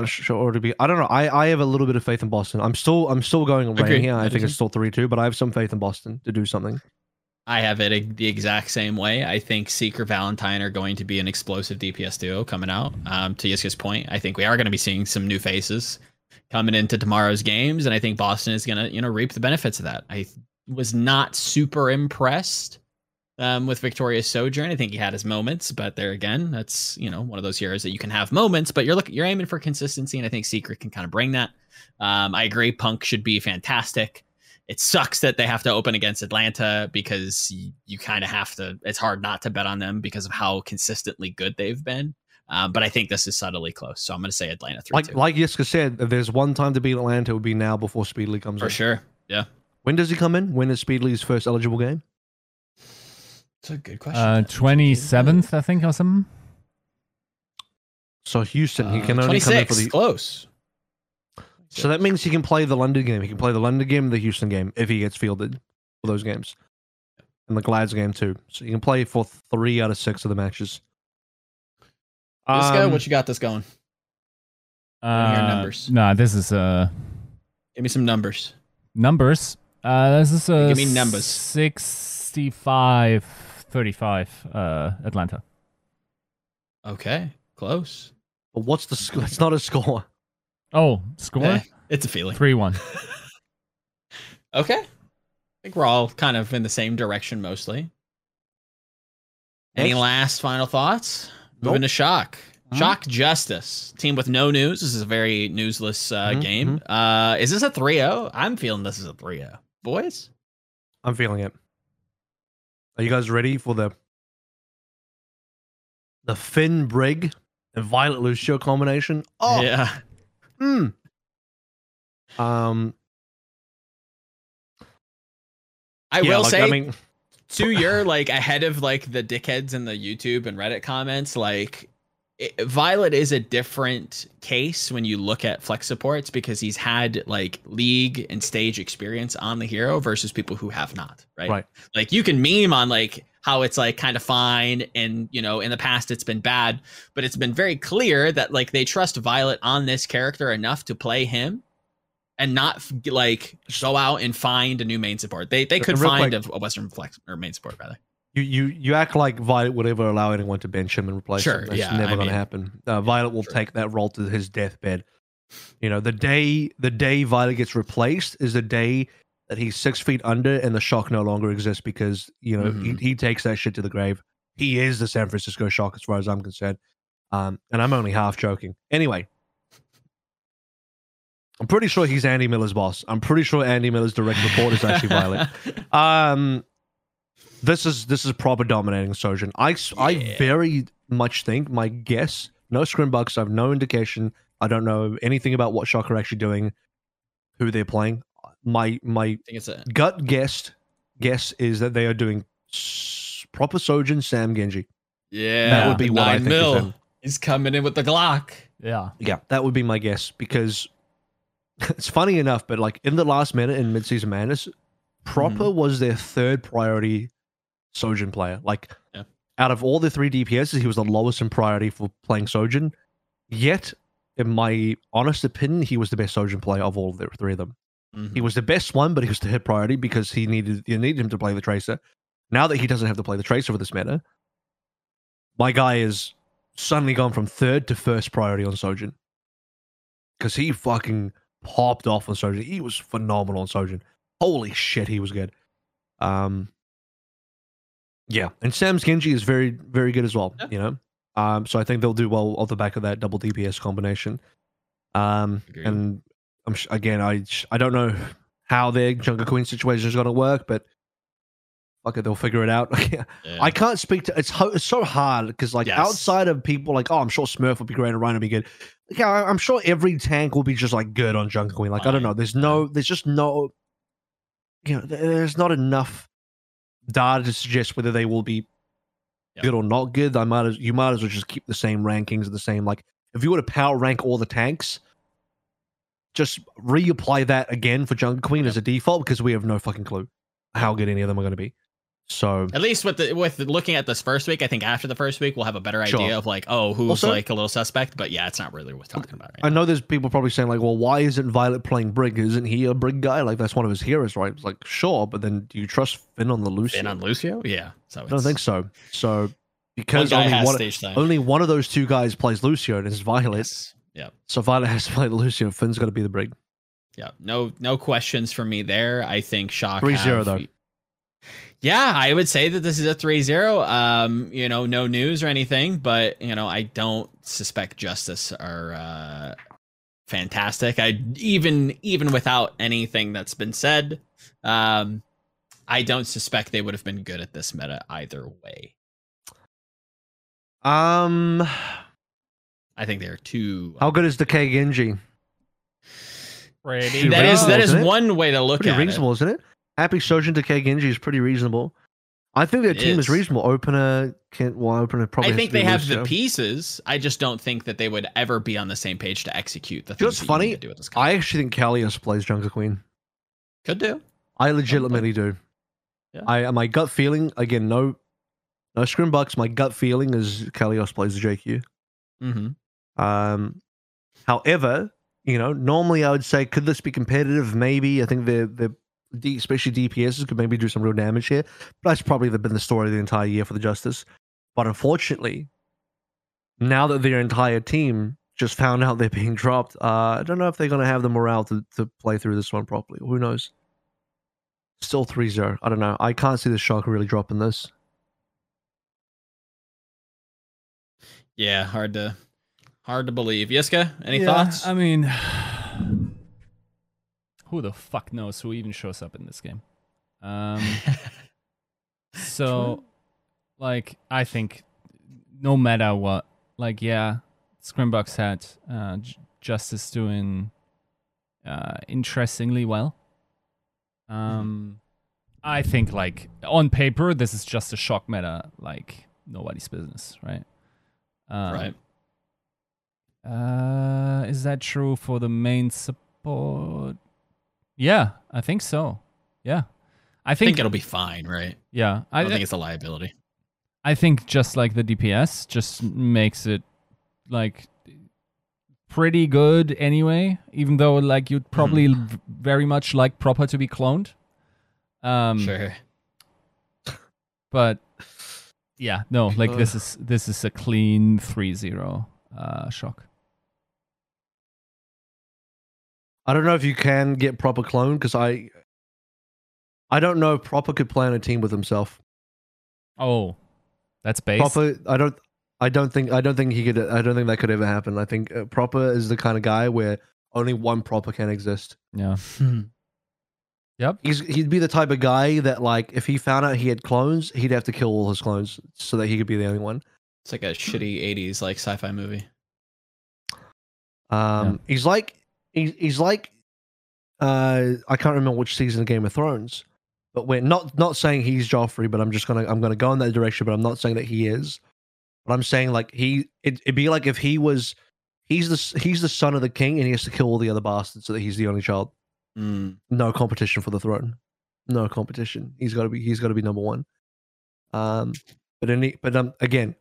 Speaker 1: I should already be. I don't know. I, I have a little bit of faith in Boston. I'm still I'm still going
Speaker 2: Agreed.
Speaker 1: here. I think it's still three two, but I have some faith in Boston to do something.
Speaker 2: I have it the exact same way. I think Seeker Valentine are going to be an explosive DPS duo coming out. Um, to Yiska's point, I think we are going to be seeing some new faces coming into tomorrow's games, and I think Boston is going to you know reap the benefits of that. I was not super impressed um, with Victoria's Sojourn. I think he had his moments, but there again, that's you know one of those heroes that you can have moments, but you're looking you're aiming for consistency, and I think Seeker can kind of bring that. Um, I agree, Punk should be fantastic. It sucks that they have to open against Atlanta because you, you kind of have to. It's hard not to bet on them because of how consistently good they've been. Um, but I think this is subtly close, so I'm going to say Atlanta three
Speaker 1: Like
Speaker 2: two
Speaker 1: like Yiska said, if there's one time to beat Atlanta, it would be now before Speedly comes
Speaker 2: for
Speaker 1: in.
Speaker 2: For sure. Yeah,
Speaker 1: When does he come in? When is Speedly's first eligible game?
Speaker 2: It's a good question.
Speaker 3: uh 27th i think or something
Speaker 1: So Houston, he
Speaker 2: Uh,
Speaker 1: can only come in for
Speaker 2: 26,
Speaker 1: the.
Speaker 2: close.
Speaker 1: So that means he can play the London game. He can play the London game the Houston game if he gets fielded for those games, and the Glads game too. So he can play for three out of six of the matches.
Speaker 2: This guy,
Speaker 1: Um,
Speaker 2: what you got this going?
Speaker 3: uh,
Speaker 2: your numbers.
Speaker 3: nah this is uh
Speaker 2: Give me some numbers.
Speaker 3: numbers uh this is uh
Speaker 2: Give me numbers.
Speaker 3: 65 35 uh atlanta
Speaker 2: Okay, close.
Speaker 1: But what's the score? It's not a score.
Speaker 3: oh score
Speaker 2: Eh, it's a feeling.
Speaker 3: 3-1
Speaker 2: Okay. I think we're all kind of in the same direction mostly. Any
Speaker 1: Next.
Speaker 2: last final thoughts?
Speaker 1: Nope.
Speaker 2: Moving to Shock.
Speaker 3: Mhm.
Speaker 2: Shock Justice. Team with no news. This is a very newsless uh,
Speaker 1: Mhm,
Speaker 2: game. Uh, is this a 3 0? I'm feeling this is a 3 0. Boys?
Speaker 1: I'm feeling it. Are you guys ready for the the Finn Brig and Violet Lucio combination. Oh,
Speaker 2: yeah.
Speaker 1: Hmm. Um,
Speaker 2: I
Speaker 1: yeah,
Speaker 2: will
Speaker 1: like,
Speaker 2: say
Speaker 1: I mean,
Speaker 2: to your like ahead of like the dickheads in the YouTube and Reddit comments, like it, Violet is a different case when you look at flex supports because he's had like league and stage experience on the hero versus people who have not, right?
Speaker 1: Right.
Speaker 2: Like you can meme on like how it's like kind of fine and you know in the past it's been bad, but it's been very clear that like they trust Violet on this character enough to play him and not like go out and find a new main support. They they could
Speaker 1: Real
Speaker 2: find
Speaker 1: quick.
Speaker 2: a, a Western flex or main support rather.
Speaker 1: You, you you act like Violet would ever allow anyone to bench him and replace
Speaker 2: Sure,
Speaker 1: him. That's
Speaker 2: yeah,
Speaker 1: never
Speaker 2: I
Speaker 1: going to
Speaker 2: mean-
Speaker 1: happen. Uh, Violet will
Speaker 2: Sure.
Speaker 1: take that role to his deathbed. You know, the day the day Violet gets replaced is the day that he's six feet under and the shock no longer exists because you know
Speaker 2: Mhm.
Speaker 1: he, he takes that shit to the grave. He is the San Francisco Shock as far as I'm concerned. Um, and I'm only half joking. Anyway, I'm pretty sure he's Andy Miller's boss. I'm pretty sure Andy Miller's direct report is actually Violet. Um, this is this is proper dominating Sojourn. I
Speaker 2: Yeah.
Speaker 1: very much think my guess. No scrimbucks. I have no indication. I don't know anything about what Shock are actually doing, who they're playing. My my
Speaker 2: think it's a
Speaker 1: gut guess guess is that they are doing s- proper Sojourn Sam Genji.
Speaker 2: yeah.
Speaker 1: that would be what I think. is
Speaker 2: mil.
Speaker 1: them.
Speaker 2: He's coming in with the Glock.
Speaker 3: Yeah.
Speaker 1: Yeah, that would be my guess because it's funny enough, but like in the last minute in Midseason Madness, Proper
Speaker 2: Mm-hmm.
Speaker 1: was their third priority Sojourn player. Like
Speaker 2: Yeah.
Speaker 1: out of all the three DPSs, he was the lowest in priority for playing Sojourn. Yet, in my honest opinion, he was the best Sojourn player of all of the three of them.
Speaker 2: Mm-hmm.
Speaker 1: He was the best one, but he was the hit priority because he needed you needed him to play the Tracer. Now that he doesn't have to play the Tracer for this meta, my guy is suddenly gone from third to first priority on Sojourn. Because he fucking popped off on Sojourn. He was phenomenal on Sojourn. Holy shit, he was good. Um Yeah. And Sam's Genji is very, very good as well,
Speaker 2: Yeah.
Speaker 1: you know? Um, so I think they'll do well off the back of that double DPS combination. Um
Speaker 2: Agreed.
Speaker 1: and I'm sh- again, I sh- I don't know how their Junker Queen situation is going to work, but fuck it, they'll figure it out.
Speaker 2: Yeah.
Speaker 1: I can't speak to it's. Ho- it's so hard because like
Speaker 2: Yes.
Speaker 1: outside of people like oh I'm sure Smurf will be great and Ryan would be good. Yeah, I- I'm sure every tank will be just like good on Junker Queen. Like I don't know. There's no. There's just no. You know, there's not enough data to suggest whether they will be
Speaker 2: Yeah.
Speaker 1: good or not good. I might as you might as well just keep the same rankings, the same like if you were to power rank all the tanks. Just reapply that again for Junker Queen as a default because we have no fucking clue how good any of them are going to be. So
Speaker 2: At least with the with looking at this first week, I think after the first week we'll have a better
Speaker 1: Sure.
Speaker 2: idea of like, oh, who's
Speaker 1: Also-
Speaker 2: like a little suspect. But yeah, it's not really worth talking about right
Speaker 1: I
Speaker 2: now.
Speaker 1: know there's people probably saying like, well, why isn't Violet playing Brig? Isn't he a Brig guy? Like that's one of his heroes, right? It's like sure, but then do you trust Finn on the loose?
Speaker 2: And on Lucio, yeah. So
Speaker 1: I don't think so. So because
Speaker 2: guy
Speaker 1: only one, only one of those two guys plays Lucio, and it's Violet.
Speaker 2: Yes. Yeah.
Speaker 1: So Violet has to play Lucio. Finn's got to be the Brig.
Speaker 2: Yeah. No no questions from me there. I think Shock
Speaker 1: 3-0 though.
Speaker 2: Yeah, I would say that this is a 3-0. Um, you know, no news or anything, but you know, I don't suspect Justice are uh fantastic. I even even without anything that's been said, um I don't suspect they would have been good at this meta either way.
Speaker 1: Um,
Speaker 2: I think they're too
Speaker 1: how good is Decay Genji?
Speaker 3: Pretty
Speaker 2: That is
Speaker 1: reasonable,
Speaker 2: that is
Speaker 1: isn't it?
Speaker 2: one way to look
Speaker 1: Pretty
Speaker 2: at
Speaker 1: reasonable, isn't it? Happy Sojourn Decay Genji is pretty reasonable. I think their
Speaker 2: It
Speaker 1: team is.
Speaker 2: is.
Speaker 1: reasonable. Opener can well opener probably.
Speaker 2: I think they have the
Speaker 1: Lucio.
Speaker 2: pieces. I just don't think that they would ever be on the same page to execute the
Speaker 1: You know
Speaker 2: things
Speaker 1: what's
Speaker 2: that you need
Speaker 1: funny?
Speaker 2: to do at this
Speaker 1: I actually think Kalios plays Junker Queen.
Speaker 2: could do.
Speaker 1: I legitimately do.
Speaker 2: Yeah.
Speaker 1: I my gut feeling again, no, no scrim bucks. My gut feeling is Kalios plays the JQ.
Speaker 2: Mm-hmm.
Speaker 1: Um, however, you know, normally I would say, could this be competitive? Maybe. I think the the D, especially DPSs could maybe do some real damage here. But that's probably been the story of the entire year for the Justice. But unfortunately, now that their entire team just found out they're being dropped, uh, I don't know if they're going to have the morale to, to play through this one properly. Who knows? Still 3 0. I don't know. I can't see the shock really dropping this.
Speaker 2: Yeah, hard to hard to believe. Yiska, any
Speaker 3: Yeah,
Speaker 2: thoughts?
Speaker 3: I mean, who the fuck knows who even shows up in this game? Um, so, like, I think no matter what. Like, yeah, Scrimbucks had uh, J- Justice doing uh, interestingly well. Um, I think like on paper, this is just a shock meta, like nobody's business, right? Um,
Speaker 2: right.
Speaker 3: Uh, is that true for the main support? Yeah, I think so. Yeah, I
Speaker 2: I
Speaker 3: think,
Speaker 2: think it'll be fine, right?
Speaker 3: yeah.
Speaker 2: I
Speaker 3: I,
Speaker 2: don't think it's a liability.
Speaker 3: I think just like the DPS just makes it like pretty good anyway, even though like you'd probably v- very much like proper to be cloned. Um
Speaker 2: Sure.
Speaker 3: but yeah, no, like this is this is a clean 3-0 uh shock.
Speaker 1: I don't know if you can get proper clone because I, I don't know if proper could play on a team with himself.
Speaker 3: Oh. That's base.
Speaker 1: Proper, I don't, I don't think, I don't think he could. I don't think that could ever happen. I think uh, proper is the kind of guy where only one proper can exist.
Speaker 3: Yeah.
Speaker 2: Hmm.
Speaker 3: Yep.
Speaker 1: He's he'd be the type of guy that like if he found out he had clones, he'd have to kill all his clones so that he could be the only one.
Speaker 2: It's like a shitty '80s like sci-fi movie.
Speaker 1: Um, he's like he's he's like uh, I can't remember which season of Game of Thrones, but we're not not saying he's Joffrey, but I'm just gonna I'm gonna go in that direction, but I'm not saying that he is. But I'm saying like he it, it'd be like if he was he's the he's the son of the king and he has to kill all the other bastards so that he's the only child.
Speaker 2: Mm.
Speaker 1: No competition for the throne. No competition. He's got to be he's got to be number one. Um, but any but um again,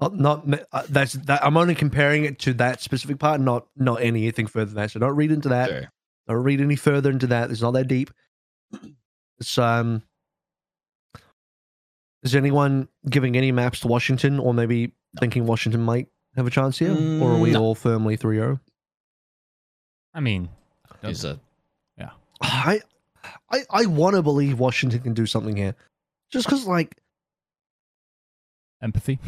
Speaker 1: not, not uh, that's that. I'm only comparing it to that specific part, not not anything further than that. So don't read into that.
Speaker 2: Sure.
Speaker 1: Don't read any further into that. It's not that deep. It's um. Is anyone giving any maps to Washington, or maybe thinking Washington might have a chance here, or are we
Speaker 2: Mm, no.
Speaker 1: all firmly 3-0?
Speaker 3: I mean,
Speaker 2: He's a
Speaker 1: I I I want to believe Washington can do something here, just because like
Speaker 3: empathy.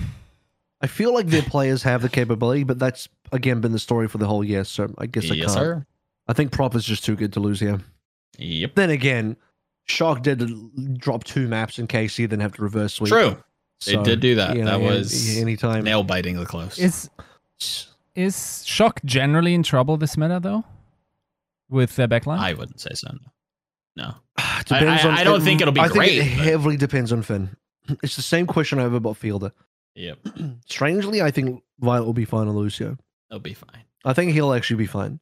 Speaker 1: I feel like their players have the capability, but that's again been the story for the whole year. So I guess I
Speaker 2: yes,
Speaker 1: can't.
Speaker 2: sir.
Speaker 1: I think Prop is just too good to lose here.
Speaker 2: Yep.
Speaker 1: Then again, Shark did drop two maps in KC, then have to reverse sweep.
Speaker 2: True. They
Speaker 1: So,
Speaker 2: did do that.
Speaker 1: you know,
Speaker 2: that was
Speaker 1: anytime.
Speaker 2: nail biting the close.
Speaker 3: Is is shock generally in trouble this meta though? With their backline?
Speaker 2: I wouldn't say so. No.
Speaker 1: Depends
Speaker 2: I-
Speaker 1: on
Speaker 2: I don't
Speaker 1: Finn.
Speaker 2: think it'll be
Speaker 1: I think it
Speaker 2: but-
Speaker 1: heavily depends on Finn. It's the same question I have about Fielder.
Speaker 2: Yep.
Speaker 1: Strangely, I think Violet will be fine on Lucio.
Speaker 2: They'll be fine.
Speaker 1: I think he'll actually be fine.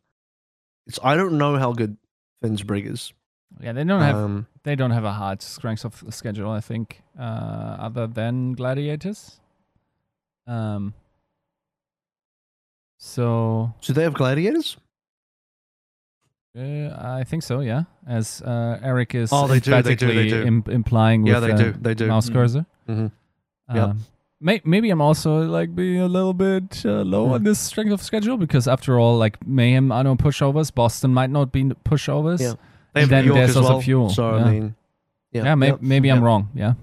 Speaker 1: It's I don't know how good Finn's brig is.
Speaker 3: yeah, they don't have
Speaker 1: Um,
Speaker 3: they don't have a hard strength of schedule, I think, uh, other than gladiators. Um. So
Speaker 1: do they have gladiators?
Speaker 3: uh, I think so, yeah. As uh, Eric is
Speaker 1: Oh, they do, they do, they
Speaker 3: emphatically
Speaker 1: do.
Speaker 3: im- implying
Speaker 1: Yeah,
Speaker 3: with
Speaker 1: they
Speaker 3: uh,
Speaker 1: do. They do.
Speaker 3: mouse
Speaker 2: Mhm.
Speaker 3: cursor.
Speaker 1: Mhm. Yep.
Speaker 3: May- maybe I'm also like being a little bit uh, low
Speaker 1: Mm.
Speaker 3: on this strength of schedule because after all, like Mayhem are no pushovers. Boston might not be pushovers.
Speaker 1: Yeah. They
Speaker 3: And
Speaker 1: have
Speaker 3: then
Speaker 1: New York
Speaker 3: there's
Speaker 1: as
Speaker 3: also
Speaker 1: well.
Speaker 3: fuel.
Speaker 1: So
Speaker 3: Yeah.
Speaker 1: I mean, yeah,
Speaker 3: Yeah, may-
Speaker 1: Yep.
Speaker 3: maybe I'm
Speaker 1: Yep.
Speaker 3: wrong. Yeah.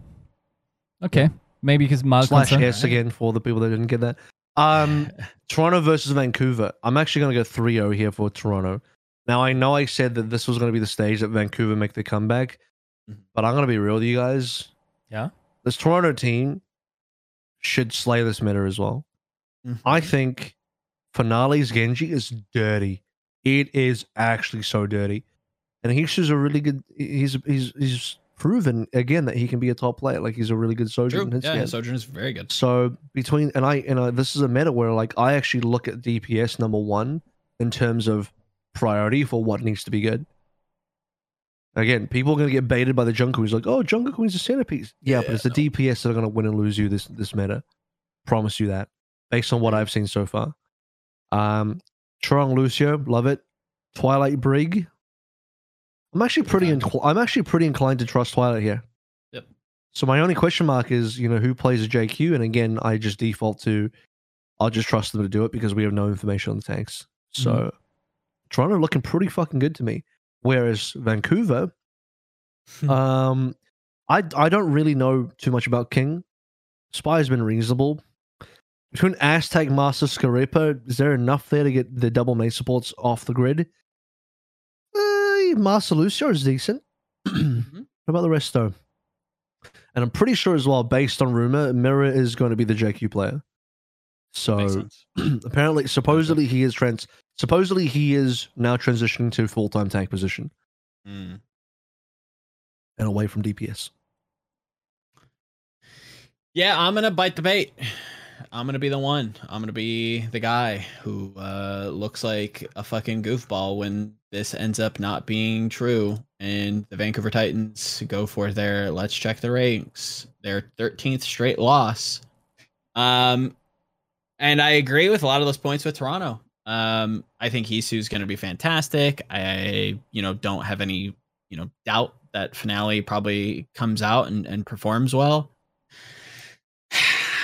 Speaker 3: Okay. Maybe because Miles
Speaker 1: slash
Speaker 3: concern-
Speaker 1: S again for the people that didn't get that. Um, Toronto versus Vancouver. I'm actually going to go 3-0 here for Toronto. Now I know I said that this was going to be the stage that Vancouver make the comeback,
Speaker 2: Mhm.
Speaker 1: but I'm going to be real with you guys.
Speaker 3: Yeah.
Speaker 1: This Toronto team should slay this meta as well. I mm-hmm. think Finale's Genji is dirty. It is actually so dirty. And he's just a really good he's he's he's proven again that he can be a top player. Like he's a really good soldier
Speaker 2: True.
Speaker 1: his
Speaker 2: Yeah. Sojourn is very good.
Speaker 1: So between and I and I, this is a meta where like I actually look at DPS number one in terms of priority for what needs to be good. Again, people are gonna get baited by the Junker Queen's like, oh, Junker Queen's is a centerpiece. Yeah, but it's the
Speaker 2: no.
Speaker 1: DPS that are gonna win and lose you this this meta. Promise you that, based on what I've seen so far. Um, Trong Lucio, love it. Twilight Brig. I'm actually pretty. Incl- I'm actually pretty inclined to trust Twilight here.
Speaker 2: Yep.
Speaker 1: So my only question mark is, you know, who plays a JQ? And again, I just default to, I'll just trust them to do it because we have no information on the tanks. So
Speaker 2: Mm-hmm.
Speaker 1: Toronto looking pretty fucking good to me. Whereas Vancouver,
Speaker 2: Hmm.
Speaker 1: um, I I don't really know too much about King. Spy has been reasonable. Between Aztec, Master, Scarepa, is there enough there to get the double main supports off the grid? Uh, Master Lucio is decent.
Speaker 2: Mhm.
Speaker 1: What about the rest though? And I'm pretty sure as well, based on rumor, Mirror is going to be the JQ player. So apparently, supposedly he is trans. Supposedly he is now transitioning to full time tank position
Speaker 2: Mm.
Speaker 1: and away from DPS.
Speaker 2: Yeah, I'm gonna bite the bait. I'm gonna be the one. I'm gonna be the guy who uh, looks like a fucking goofball when this ends up not being true, and the Vancouver Titans go for their let's check the ranks, their 13th straight loss. Um, and I agree with a lot of those points with Toronto. Um, I think Hisu's going to be fantastic. I, you know, don't have any, you know, doubt that finale probably comes out and, and performs well.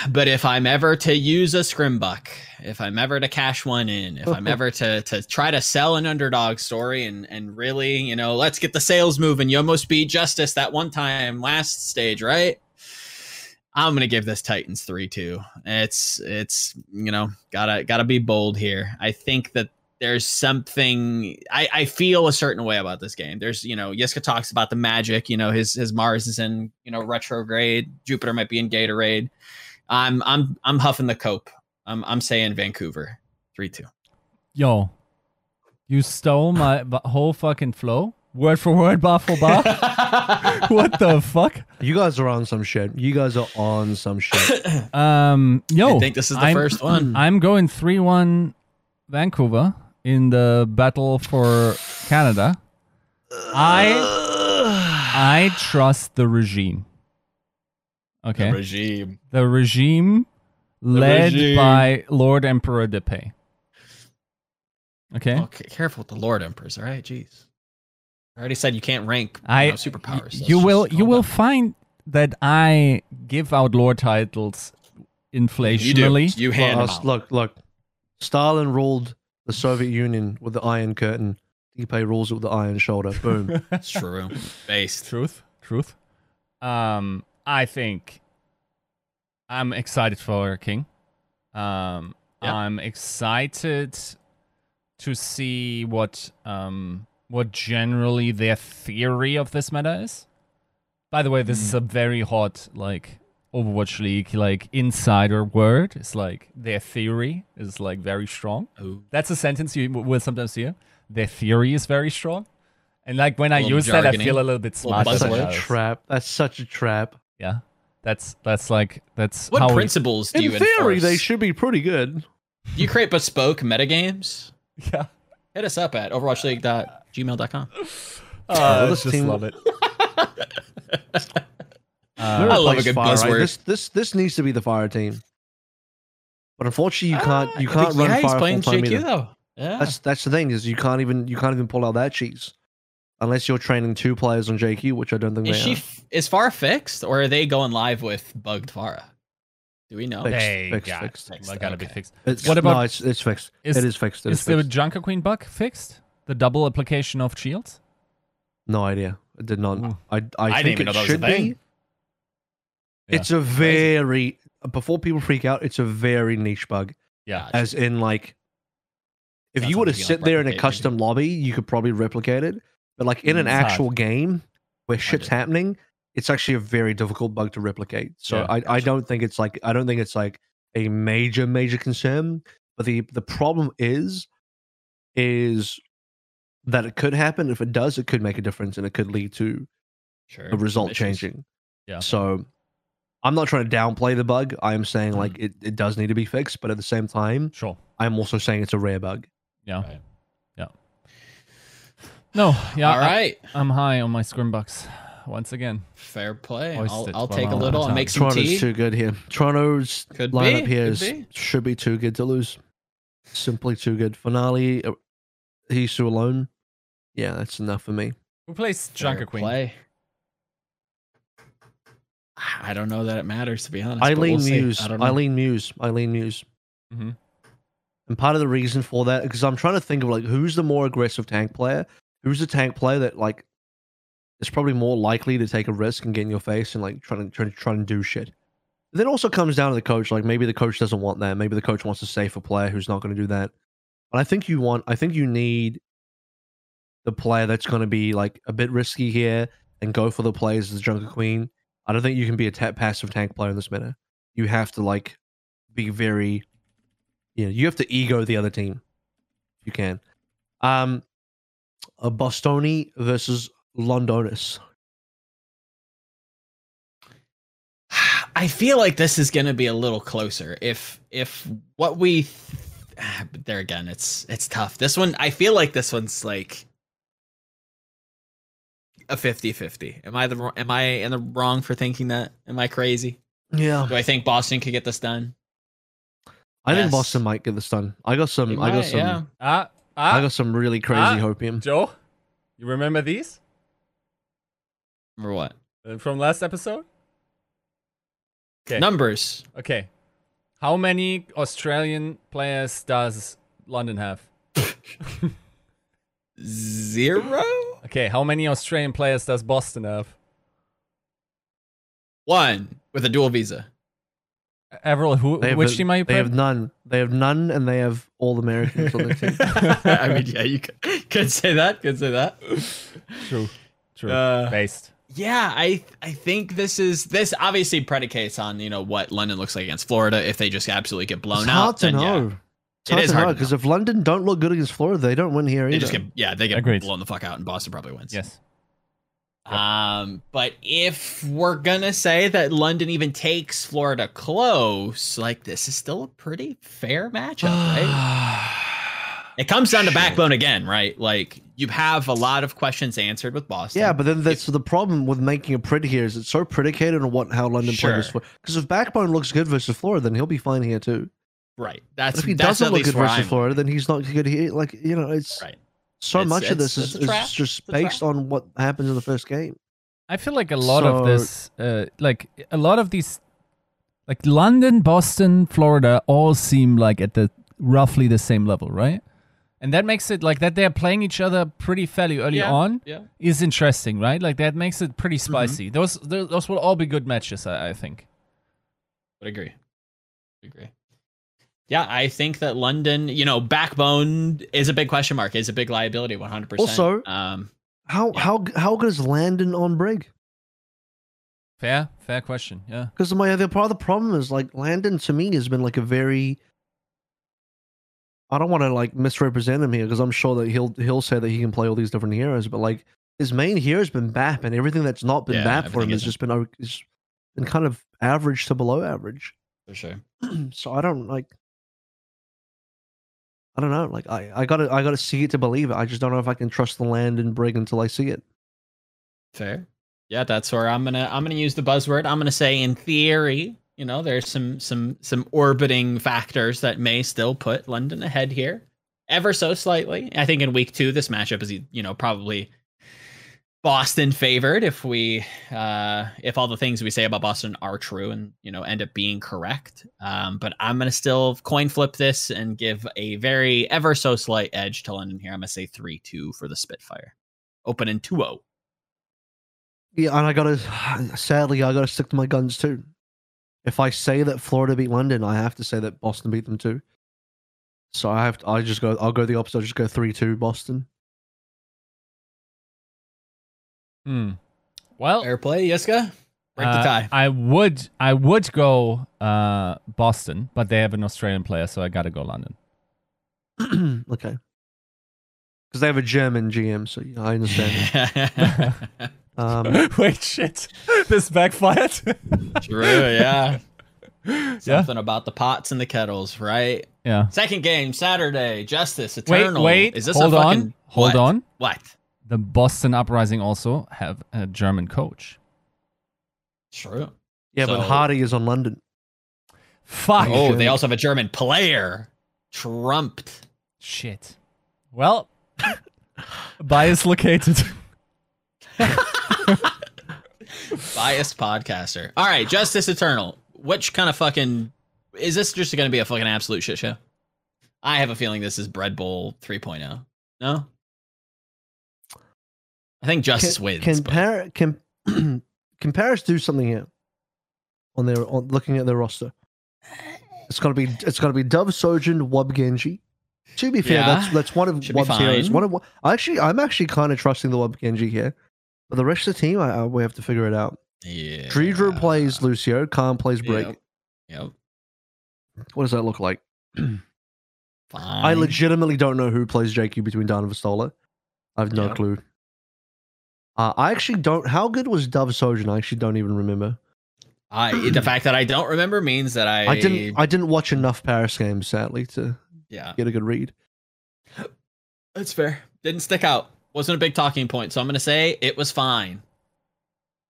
Speaker 2: But if I'm ever to use a scrimbuck, if I'm ever to cash one in, if I'm ever to to try to sell an underdog story and and really, you know, let's get the sales moving. You almost beat Justice that one time last stage, right? I'm gonna give this Titans three two. It's it's you know gotta gotta be bold here. I think that there's something I, I feel a certain way about this game. There's you know Yiska talks about the magic. You know his his Mars is in you know retrograde. Jupiter might be in Gatorade. I'm I'm I'm huffing the cope. I'm I'm saying Vancouver three two.
Speaker 3: Yo, you stole my whole fucking flow, word for word, bar for bar. what the fuck?
Speaker 1: You guys are on some shit. You guys are on some shit.
Speaker 3: Um, yo,
Speaker 2: I think this is the
Speaker 3: I'm-
Speaker 2: first one.
Speaker 3: I'm going three one Vancouver in the battle for Canada. I I trust the regime. Okay, The
Speaker 2: regime.
Speaker 3: the regime led
Speaker 2: regime.
Speaker 3: by Lord Emperor Depay. Okay,
Speaker 2: Okay, careful with the Lord Emperors. All right, jeez. I already said you can't rank you
Speaker 3: I
Speaker 2: know, superpowers. Let's
Speaker 3: you will you will
Speaker 2: down.
Speaker 3: find that I give out lore titles inflationally.
Speaker 2: You do.
Speaker 3: inflationally.
Speaker 2: You hand
Speaker 1: Well,
Speaker 2: them out.
Speaker 1: look, look. Stalin ruled the Soviet Union with the Iron Curtain. Deepay rules it with the Iron Shoulder. Boom.
Speaker 2: It's true. Based.
Speaker 3: truth, truth. Um, I think I'm excited for King. Um,
Speaker 2: Yeah.
Speaker 3: I'm excited to see what um what generally their theory of this meta is. By the way, this is a hmm. very hot like Overwatch League like insider word. It's like their theory is like very strong.
Speaker 2: Ooh.
Speaker 3: That's a sentence you will sometimes hear. Their theory is very strong. And like when I
Speaker 2: Little
Speaker 3: use that, I feel a little bit
Speaker 2: Little
Speaker 3: smarter.
Speaker 1: That's such a trap. That's such a trap.
Speaker 3: Yeah, that's that's like that's
Speaker 2: What
Speaker 3: how we-
Speaker 2: principles do
Speaker 1: In
Speaker 2: you
Speaker 1: theory,
Speaker 2: enforce?
Speaker 1: they should be pretty good.
Speaker 2: Do you create bespoke metagames?
Speaker 3: yeah.
Speaker 2: Hit us up at overwatchleague.gmail.com.
Speaker 3: Uh,
Speaker 1: this
Speaker 3: just
Speaker 1: team-
Speaker 3: love it.
Speaker 1: Mirror
Speaker 2: I love a good
Speaker 1: fire,
Speaker 2: buzzword.
Speaker 1: This this this needs to be the fire team. But unfortunately, you can't you can't
Speaker 2: yeah,
Speaker 1: run
Speaker 2: he's
Speaker 1: fire
Speaker 2: playing
Speaker 1: full time
Speaker 2: JQ
Speaker 1: either.
Speaker 2: though. Yeah.
Speaker 1: That's that's the thing is you can't even you can't even pull out that cheese unless you're training two players on JQ, which I don't think
Speaker 2: is
Speaker 1: they
Speaker 2: she
Speaker 1: are.
Speaker 2: f- is far fixed or are they going live with bugged Pharah? Do we know?
Speaker 1: Fixed,
Speaker 3: They
Speaker 1: fixed,
Speaker 3: got,
Speaker 1: fixed.
Speaker 3: it gotta be fixed.
Speaker 1: It's,
Speaker 3: What about-
Speaker 1: no, it's it's fixed.
Speaker 3: is-
Speaker 1: it is fixed. It is,
Speaker 3: Is the. Junker Queen bug fixed? The double application of shields?
Speaker 1: No idea. I did not.
Speaker 3: Ooh.
Speaker 1: I I,
Speaker 2: I didn't
Speaker 1: think
Speaker 2: even
Speaker 1: it
Speaker 2: know that was a
Speaker 1: should
Speaker 2: thing.
Speaker 1: be. It's a very before people freak out. It's a very niche bug.
Speaker 3: Yeah.
Speaker 1: As in, like, if
Speaker 2: Not
Speaker 1: you were to sit there in a custom lobby, you could probably replicate it. But like in an
Speaker 3: It's hard.
Speaker 1: actual game where shit's happening, it's actually a very difficult bug to replicate. So
Speaker 3: Yeah,
Speaker 1: I, I don't think it's like I don't think it's like a major major concern. But the the problem is is that it could happen. If it does, it could make a difference and it could lead to
Speaker 2: Sure.
Speaker 1: a result
Speaker 2: Issues.
Speaker 1: changing.
Speaker 3: Yeah.
Speaker 1: So I'm not trying to downplay the bug. I am saying like
Speaker 2: Mm.
Speaker 1: it, it does need to be fixed, but at the same time,
Speaker 3: Sure.
Speaker 1: I'm also saying it's a rare bug.
Speaker 3: Yeah.
Speaker 2: Right.
Speaker 3: Yeah. No, yeah.
Speaker 2: All right.
Speaker 3: I, am high on my scrim bucks once again.
Speaker 2: Fair play.
Speaker 3: Hoist
Speaker 2: I'll, I'll take a little and make
Speaker 3: time.
Speaker 2: some
Speaker 1: Toronto's
Speaker 2: tea.
Speaker 1: too good here. Toronto's
Speaker 2: Could
Speaker 1: lineup
Speaker 2: be,
Speaker 1: here
Speaker 2: be.
Speaker 1: should be too good to lose. Simply too good. Finale, uh, he's too alone. Yeah, that's enough for me.
Speaker 3: Who plays Junker Queen?
Speaker 2: Play. I don't know that it matters to be honest. but
Speaker 1: Eileen
Speaker 2: we'll.
Speaker 1: Muse.
Speaker 2: I don't.
Speaker 1: Eileen Muse. Eileen Muse.
Speaker 3: Mhm.
Speaker 1: And part of the reason for that, because I'm trying to think of like who's the more aggressive tank player, who's the tank player that like is probably more likely to take a risk and get in your face and like try to try to try and do shit. Then also comes down to the coach. Like maybe the coach doesn't want that. Maybe the coach wants a safer player who's not going to do that. But I think you want. I think you need the player that's going to be like a bit risky here and go for the plays as the Junker Queen I don't think you can be a passive tank player in this meta. You have to like be very, you know, you have to ego the other team. if You can. Um, a Bostoni versus Londonis.
Speaker 2: I feel like this is going to be a little closer. If if what we but there again, it's it's tough. This one, I feel like this one's like a 50-50. Am I the wr- am I in the wrong for thinking that? Am I crazy?
Speaker 1: Yeah,
Speaker 2: Do I think Boston could get this done?
Speaker 1: I think Boston might get this done. I got some.
Speaker 2: They
Speaker 1: I got some.
Speaker 2: yeah.
Speaker 3: Ah,
Speaker 1: I
Speaker 3: ah,
Speaker 1: got some really crazy
Speaker 3: Ah.
Speaker 1: hopium.
Speaker 3: Joe, you remember these
Speaker 2: Or what?
Speaker 3: Uh, from last episode? Okay.
Speaker 2: Numbers.
Speaker 3: Okay. How many Australian players does London have?
Speaker 2: Zero?
Speaker 3: Okay, how many Australian players does Boston have?
Speaker 2: One with a dual visa.
Speaker 3: Avril, who,
Speaker 1: They have
Speaker 3: which
Speaker 1: a-
Speaker 3: team are you playing?
Speaker 1: They
Speaker 3: playing?
Speaker 1: have none. They have none, and they have all Americans on the team.
Speaker 2: I mean, yeah, you could, could say that. Could say that.
Speaker 3: True. True.
Speaker 2: Uh,
Speaker 3: Based.
Speaker 2: Yeah, I I think this is this obviously predicates on you know what London looks like against Florida. If they just absolutely get blown
Speaker 1: It's
Speaker 2: out,
Speaker 1: hard to
Speaker 2: then yeah,
Speaker 1: know. It's
Speaker 2: It
Speaker 1: hard
Speaker 2: is
Speaker 1: to
Speaker 2: hard
Speaker 1: know because if London don't look good against Florida, they don't win here either.
Speaker 2: just get yeah they get
Speaker 3: Agreed.
Speaker 2: blown the fuck out, and Boston probably wins.
Speaker 3: Yes. Yep.
Speaker 2: Um, but if we're gonna say that London even takes Florida close, like this is still a pretty fair matchup, right? It comes down to backbone again, right? Like you have a lot of questions answered with Boston.
Speaker 1: Yeah, but then that's the problem with making a print here is it's so predicated on what how London plays.
Speaker 2: Sure.
Speaker 1: Because if Backbone looks good versus Florida, then he'll be fine here too.
Speaker 2: right.
Speaker 1: But
Speaker 2: That's
Speaker 1: if he
Speaker 2: that's
Speaker 1: doesn't look good versus
Speaker 2: I'm-
Speaker 1: Florida, then he's not good here. Like you know, it's
Speaker 2: Right.
Speaker 1: so
Speaker 2: It's-
Speaker 1: much of this is,
Speaker 2: it's a trap.
Speaker 1: is just
Speaker 2: It's
Speaker 1: based on what happens in the first game.
Speaker 3: I feel like a lot of this, uh, like a lot of these, like London, Boston, Florida, all seem like at the roughly the same level, right? And that makes it like that they're playing each other pretty fairly early
Speaker 2: Yeah,
Speaker 3: on
Speaker 2: Yeah.
Speaker 3: is interesting, right? Like that makes it pretty
Speaker 1: Mm-hmm.
Speaker 3: spicy. Those, those those will all be good matches, I, I think.
Speaker 2: Would agree. Would agree. Yeah, I think that London, you know, backbone is a big question mark, is a big liability, one hundred percent.
Speaker 1: Also-
Speaker 2: um,
Speaker 1: How
Speaker 2: Yeah.
Speaker 1: how how good is Landon on Brig?
Speaker 3: Fair, fair question. Yeah.
Speaker 1: Because my other part of the problem is like Landon to me has been like a very. I don't want to like misrepresent him here because I'm sure that he'll he'll say that he can play all these different heroes, but like his main hero has been BAP, and everything that's not been
Speaker 2: Yeah,
Speaker 1: BAP for him has just been has been kind of average to below average.
Speaker 2: for sure.
Speaker 1: so I don't like. I don't know. Like I, I gotta I gotta see it to believe it. I just don't know if I can trust the Landon Brig until I see it.
Speaker 2: Fair. Yeah, that's where I'm gonna I'm gonna use the buzzword. I'm gonna say in theory, you know, there's some some some orbiting factors that may still put London ahead here, ever so slightly. I think in week two, this matchup is you know probably Boston favored if we uh if all the things we say about Boston are true and you know end up being correct. Um, but I'm gonna still coin flip this and give a very ever so slight edge to London here. I'm gonna say three two for the Spitfire. Open in 2-0.
Speaker 1: Yeah, and I gotta sadly I gotta stick to my guns too. If I say that Florida beat London, I have to say that Boston beat them too. So I have to, I just go I'll go the opposite. I'll just go three two Boston.
Speaker 3: Hmm. Well,
Speaker 2: Fair play, Yiska. Break the
Speaker 3: uh,
Speaker 2: tie.
Speaker 3: I would, I would go uh, Boston, but they have an Australian player, so I gotta go London.
Speaker 1: okay. Because they have a German GM, so I understand. um,
Speaker 3: Wait, shit! This backfired.
Speaker 2: True, yeah.
Speaker 3: yeah,
Speaker 2: Something about the pots and the kettles, right?
Speaker 3: yeah.
Speaker 2: Second game, Saturday, Justice, Eternal.
Speaker 3: wait.
Speaker 2: Is this
Speaker 3: hold
Speaker 2: a
Speaker 3: on. Hold
Speaker 2: what?
Speaker 3: on.
Speaker 2: What?
Speaker 3: The Boston Uprising also have a German coach.
Speaker 2: True.
Speaker 1: yeah, but Hardy is on London.
Speaker 3: Fuck.
Speaker 1: Oh,
Speaker 2: Oh, they also have a German player. Trumped.
Speaker 3: Shit. Well, bias located.
Speaker 2: Biased podcaster. All right, Justice Eternal. Which kind of fucking is this just going to be a fucking absolute shit show? I have a feeling this is Bread Bowl 3.0. No? I think Justice
Speaker 1: can,
Speaker 2: wins.
Speaker 1: Can, Par- can, can Paris do something here? On their on looking at their roster, it's gonna be it's gonna be Dove Sojourn, Wub Genji. To be fair,
Speaker 2: Yeah,
Speaker 1: that's that's one of Wub's heroes. One of actually, I'm actually kind of trusting the Wub Genji here, but the rest of the team, I, I we have to figure it out.
Speaker 2: Yeah.
Speaker 1: Dreedra plays Lucio, Khan plays Brig.
Speaker 2: Yep. Yep.
Speaker 1: What does that look like?
Speaker 2: Fine.
Speaker 1: I legitimately don't know who plays JQ between Dan and Vestola. I have no
Speaker 2: Yeah.
Speaker 1: clue. Uh, I actually don't. How good was Dove Sojourn? I actually don't even remember.
Speaker 2: I the fact that I don't remember means that I,
Speaker 1: I didn't. I didn't watch enough Paris games, sadly, to
Speaker 2: yeah,
Speaker 1: get a good read.
Speaker 2: that's fair. Didn't stick out. Wasn't a big talking point. So I'm gonna say it was fine.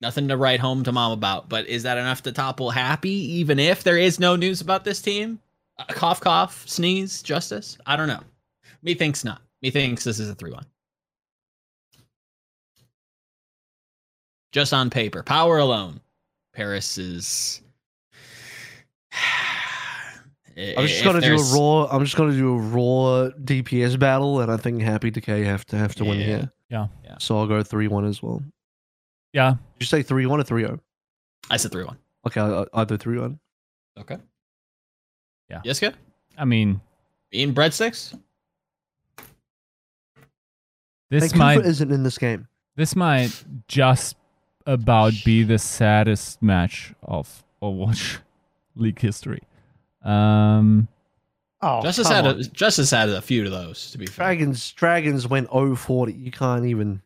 Speaker 2: Nothing to write home to mom about. But is that enough to topple happy? Even if there is no news about this team, uh, cough, cough, sneeze, justice. I don't know. Me thinks not. Me thinks this is a three-one. Just on paper, power alone, Paris is.
Speaker 1: I'm just gonna do a raw. I'm just gonna do a raw DPS battle, and I think Happy Decay have to have to win here.
Speaker 3: Yeah.
Speaker 2: Yeah.
Speaker 1: So I'll go three one as well.
Speaker 3: Yeah.
Speaker 1: Did you say three one or three zero?
Speaker 2: I said three one.
Speaker 1: Okay, I, I do three one.
Speaker 2: Okay.
Speaker 3: Yeah.
Speaker 2: Yes, good.
Speaker 3: I mean,
Speaker 2: Eating breadsticks.
Speaker 3: this
Speaker 1: Vancouver
Speaker 3: might
Speaker 1: isn't in this game.
Speaker 3: this might just about be the saddest match of Overwatch League history. Um,
Speaker 1: Oh,
Speaker 2: just as
Speaker 1: come
Speaker 2: sad.
Speaker 1: on.
Speaker 2: A, just as sad as a few of those. To be fair.
Speaker 1: Dragons Dragons went 0-40. You can't even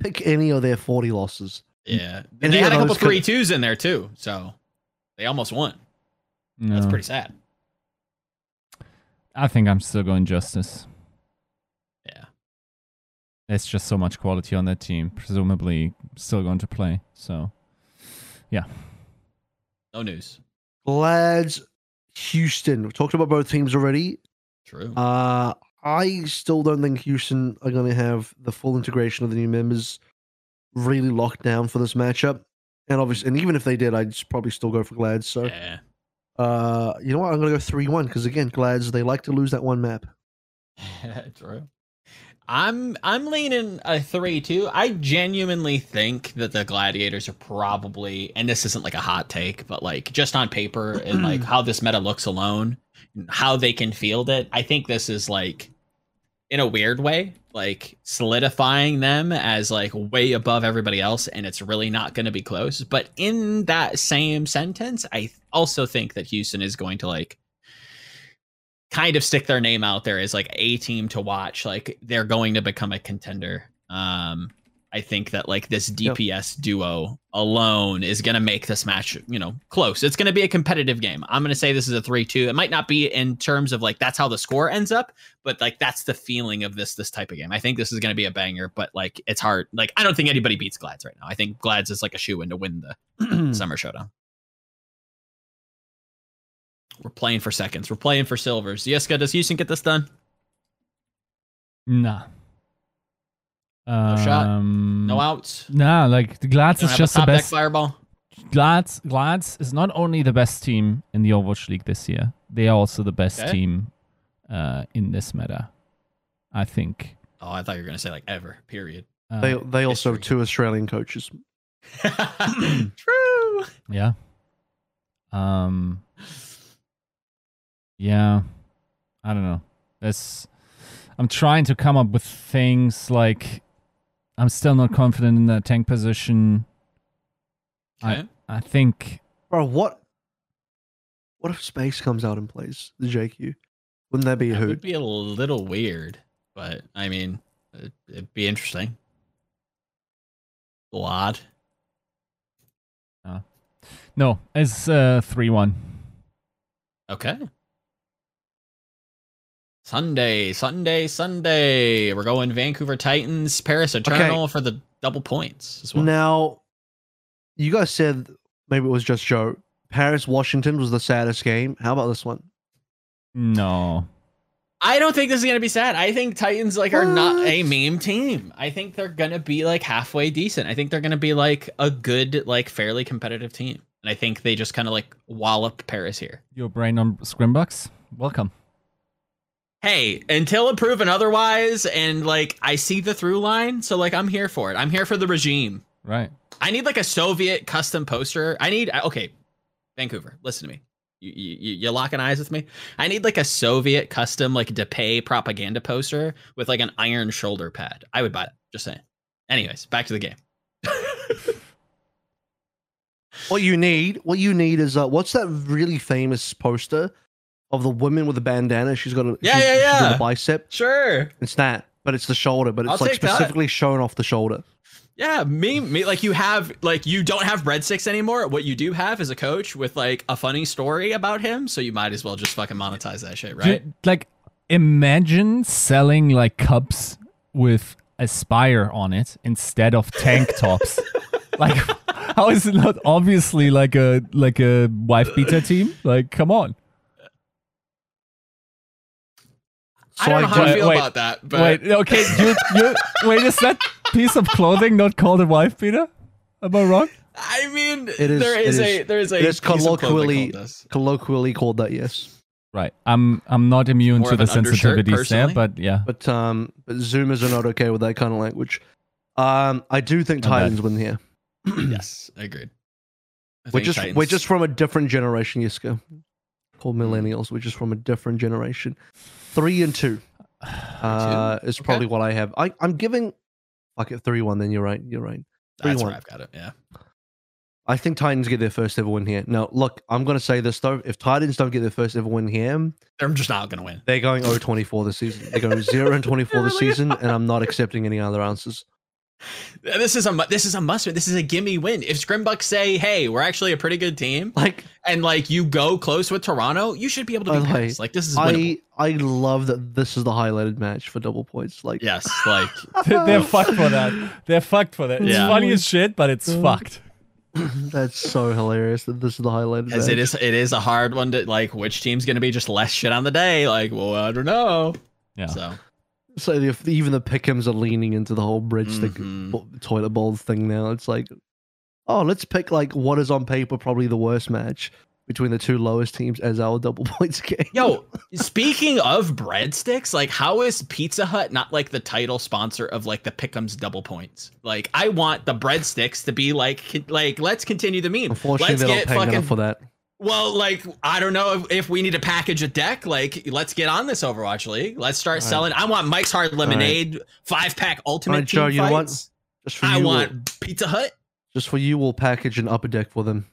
Speaker 1: pick any of their 40 losses.
Speaker 2: Yeah,
Speaker 1: And
Speaker 2: and they
Speaker 1: yeah,
Speaker 2: had a couple
Speaker 1: those could-
Speaker 2: three twos in there too, so they almost won. That's pretty sad.
Speaker 3: I think I'm still going Justice.
Speaker 2: Yeah.
Speaker 3: There's just so much quality on that team. Presumably, still going to play. So, yeah.
Speaker 2: No news.
Speaker 1: Glads, Houston. We've talked about both teams already.
Speaker 2: True.
Speaker 1: Uh, I still don't think Houston are going to have the full integration of the new members really locked down for this matchup. And obviously, and even if they did, I'd probably still go for Glads. So,
Speaker 2: yeah.
Speaker 1: uh, you know what? I'm going to go 3 1 because, again, Glads, they like to lose that one map.
Speaker 2: True. I'm I'm leaning a three too. I genuinely think that the gladiators are probably, and this isn't like a hot take, but like just on paper and like how this meta looks alone, how they can field it. I think this is like, in a weird way, like solidifying them as like way above everybody else, and it's really not going to be close. But in that same sentence, I also think that Houston is going to like kind of stick their name out there as like a team to watch. Like they're going to become a contender. Um, I think that like this
Speaker 1: Yep.
Speaker 2: DPS duo alone is going to make this match, you know, close. It's going to be a competitive game. I'm going to say this is a 3-2. It might not be in terms of like that's how the score ends up, but like that's the feeling of this this type of game. I think this is going to be a banger, but like it's hard. Like I don't think anybody beats Glads right now. I think Glads is like a shoe in to win the summer showdown. We're playing for seconds. We're playing for silvers. Yiska, does Houston get this done?
Speaker 3: nah.
Speaker 2: No shot?
Speaker 3: Um,
Speaker 2: No outs.
Speaker 3: Nah, like the Glads is just
Speaker 2: a
Speaker 3: the
Speaker 2: top deck
Speaker 3: best.
Speaker 2: fireball.
Speaker 3: Glads, Glads is not only the best team in the Overwatch League this year, they are also the best
Speaker 2: Okay.
Speaker 3: team uh, in this meta. I think.
Speaker 2: Oh, I thought you were gonna say like ever. Period.
Speaker 3: Uh,
Speaker 1: They, they also have two Australian coaches.
Speaker 2: True.
Speaker 3: yeah. Um. Yeah. I don't know. That's. I'm trying to come up with things like. I'm still not confident in the tank position.
Speaker 2: Okay.
Speaker 3: I think
Speaker 1: Bro, what? What if Space comes out and plays the JQ? Wouldn't that be a
Speaker 2: That
Speaker 1: hoot?
Speaker 2: would be a little weird, but I mean, it, it'd be interesting. A little odd.
Speaker 3: no. It's uh three one.
Speaker 2: Okay. Sunday, Sunday, Sunday. We're going Vancouver Titans, Paris Eternal for the double points as well.
Speaker 1: Now, you guys said maybe it was just Joe. Paris Washington was the saddest game. How about this one?
Speaker 3: No.
Speaker 2: I don't think this is gonna be sad. I think Titans like are not a meme team. I think they're gonna be like halfway decent. I think they're gonna be like a good, like fairly competitive team. And I think they just kind of like wallop Paris here.
Speaker 3: Your brain on Scrimbucks? Welcome.
Speaker 2: Hey, until proven otherwise, and like I see the through line, so like I'm here for it. I'm here for the regime.
Speaker 3: Right.
Speaker 2: I need like a Soviet custom poster. I need okay, Vancouver. Listen to me. You you you locking eyes with me? I need like a Soviet custom like DePay propaganda poster with like an iron shoulder pad. I would buy that. Just saying. Anyways, back to the game.
Speaker 1: What you need, what you need is uh, what's that really famous poster of the woman with the bandana? She's got a
Speaker 2: Yeah,
Speaker 1: she's-
Speaker 2: yeah,
Speaker 1: she's got
Speaker 2: yeah.
Speaker 1: a bicep.
Speaker 2: Sure.
Speaker 1: It's that, but it's the shoulder, but it's
Speaker 2: I'll
Speaker 1: like
Speaker 2: take that.
Speaker 1: specifically showing off the shoulder.
Speaker 2: Yeah, me, me, like you have, like you don't have breadsticks anymore. What you do have is a coach with like a funny story about him, so you might as well just fucking monetize that shit, right?
Speaker 3: Ju- Like, imagine selling like cups with Aspire on it instead of tank tops. like, how is it not obviously like a like a wife beater team? Like, come on.
Speaker 2: I don't know how
Speaker 3: Wait,
Speaker 2: I feel
Speaker 3: wait,
Speaker 2: about that, but
Speaker 3: wait, okay, you, you wait. Is that piece of clothing not called a wife beater? Am I wrong?
Speaker 2: I mean,
Speaker 1: It is-
Speaker 2: there is
Speaker 1: it
Speaker 2: a there is a
Speaker 1: it is
Speaker 2: piece of clothing
Speaker 1: colloquially-
Speaker 2: called.
Speaker 1: Colloquially called that, yes.
Speaker 3: Right. I'm I'm not immune
Speaker 2: More
Speaker 3: to the
Speaker 2: an
Speaker 3: sensitivities there, but yeah.
Speaker 1: But um, but Zoomers are not okay with that kind of language. Um, I do think
Speaker 3: Not bad.
Speaker 1: Titans win here.
Speaker 2: yes, agreed. I
Speaker 1: We're
Speaker 2: think
Speaker 1: just we're just from a different generation, Yiska. Called
Speaker 2: Hmm.
Speaker 1: millennials. We're just from a different generation. Three and two. Uh, is
Speaker 2: Okay.
Speaker 1: probably what I have. I I'm giving. Fuck it, three one. Then you're right. You're right.
Speaker 2: that's
Speaker 1: 3-1.
Speaker 2: where I've got it. Yeah,
Speaker 1: I think Titans get their first ever win here. Now, look, I'm going to say this though. If Titans don't get their first ever win here,
Speaker 2: they're just not gonna win.
Speaker 1: they're going 0 24 this season. They're going 0 and 24 this season, and I'm not accepting any other answers.
Speaker 2: This is a this is a must win. This is a gimme win. If Scrimbucks say, "Hey, we're actually a pretty good team,"
Speaker 1: Like,
Speaker 2: and like you go close with Toronto, you should be able to
Speaker 1: By
Speaker 2: beat
Speaker 1: the way,
Speaker 2: Paris. Like this is winnable.
Speaker 1: I I love that this is the highlighted match for double points. Like,
Speaker 2: yes, like
Speaker 3: They're fucked for that. They're fucked for that. It's
Speaker 2: Yeah.
Speaker 3: funny as shit, but it's mm. fucked.
Speaker 1: that's so hilarious that this is the highlighted
Speaker 2: as
Speaker 1: match.
Speaker 2: it is it is a hard one to like. Which team's gonna be just less shit on the day? Like, well, I don't know.
Speaker 3: Yeah.
Speaker 2: So
Speaker 1: So the, even the Pick'ems are leaning into the whole breadstick
Speaker 2: Mhm.
Speaker 1: bo- toilet bowl thing now. It's like, oh, let's pick like what is on paper probably the worst match between the two lowest teams as our double points game.
Speaker 2: Yo, speaking of breadsticks, like how is Pizza Hut not like the title sponsor of like the Pick'ems double points? Like I want the breadsticks to be like like let's continue the meme.
Speaker 1: Unfortunately,
Speaker 2: let's
Speaker 1: they're not
Speaker 2: get
Speaker 1: paying
Speaker 2: fucking
Speaker 1: enough for that.
Speaker 2: Well, like I don't know if, if we need to package a deck. Like let's get on this Overwatch League. Let's start
Speaker 1: right.
Speaker 2: selling. I want Mike's Hard Lemonade five pack Ultimate
Speaker 1: All right, Joe, you what? Just for
Speaker 2: I
Speaker 1: you,
Speaker 2: want
Speaker 1: we'll,
Speaker 2: Pizza Hut.
Speaker 1: just for you, we'll package an upper deck for them.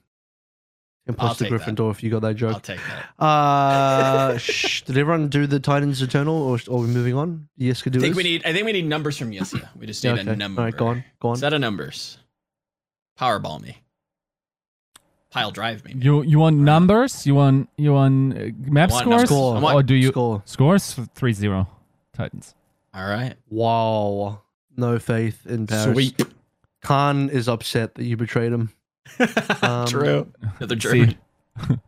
Speaker 1: And
Speaker 2: I'll
Speaker 1: plus the
Speaker 2: take that.
Speaker 1: Gryffindor if you got that
Speaker 2: I'll
Speaker 1: joke.
Speaker 2: take that.
Speaker 1: Uh, shh, did everyone do the Titans Eternal, or are we moving on? Yes, could do
Speaker 2: I think
Speaker 1: this?
Speaker 2: we need. I think we need numbers from Yesia. We just need
Speaker 1: Yeah,
Speaker 2: a number.
Speaker 1: All right, go on, go on.
Speaker 2: Set of numbers. Powerball me. Pile drive me.
Speaker 3: You you want numbers? You want you want uh, map
Speaker 2: want
Speaker 3: scores?
Speaker 2: numbers.
Speaker 1: Score.
Speaker 2: Want-
Speaker 3: or do you
Speaker 1: Score.
Speaker 3: scores 3-0 Titans?
Speaker 2: All right.
Speaker 1: Wow. No faith in Paris.
Speaker 2: Sweet.
Speaker 1: Khan is upset that you betrayed him. Um,
Speaker 2: True. Another
Speaker 3: See,
Speaker 2: German.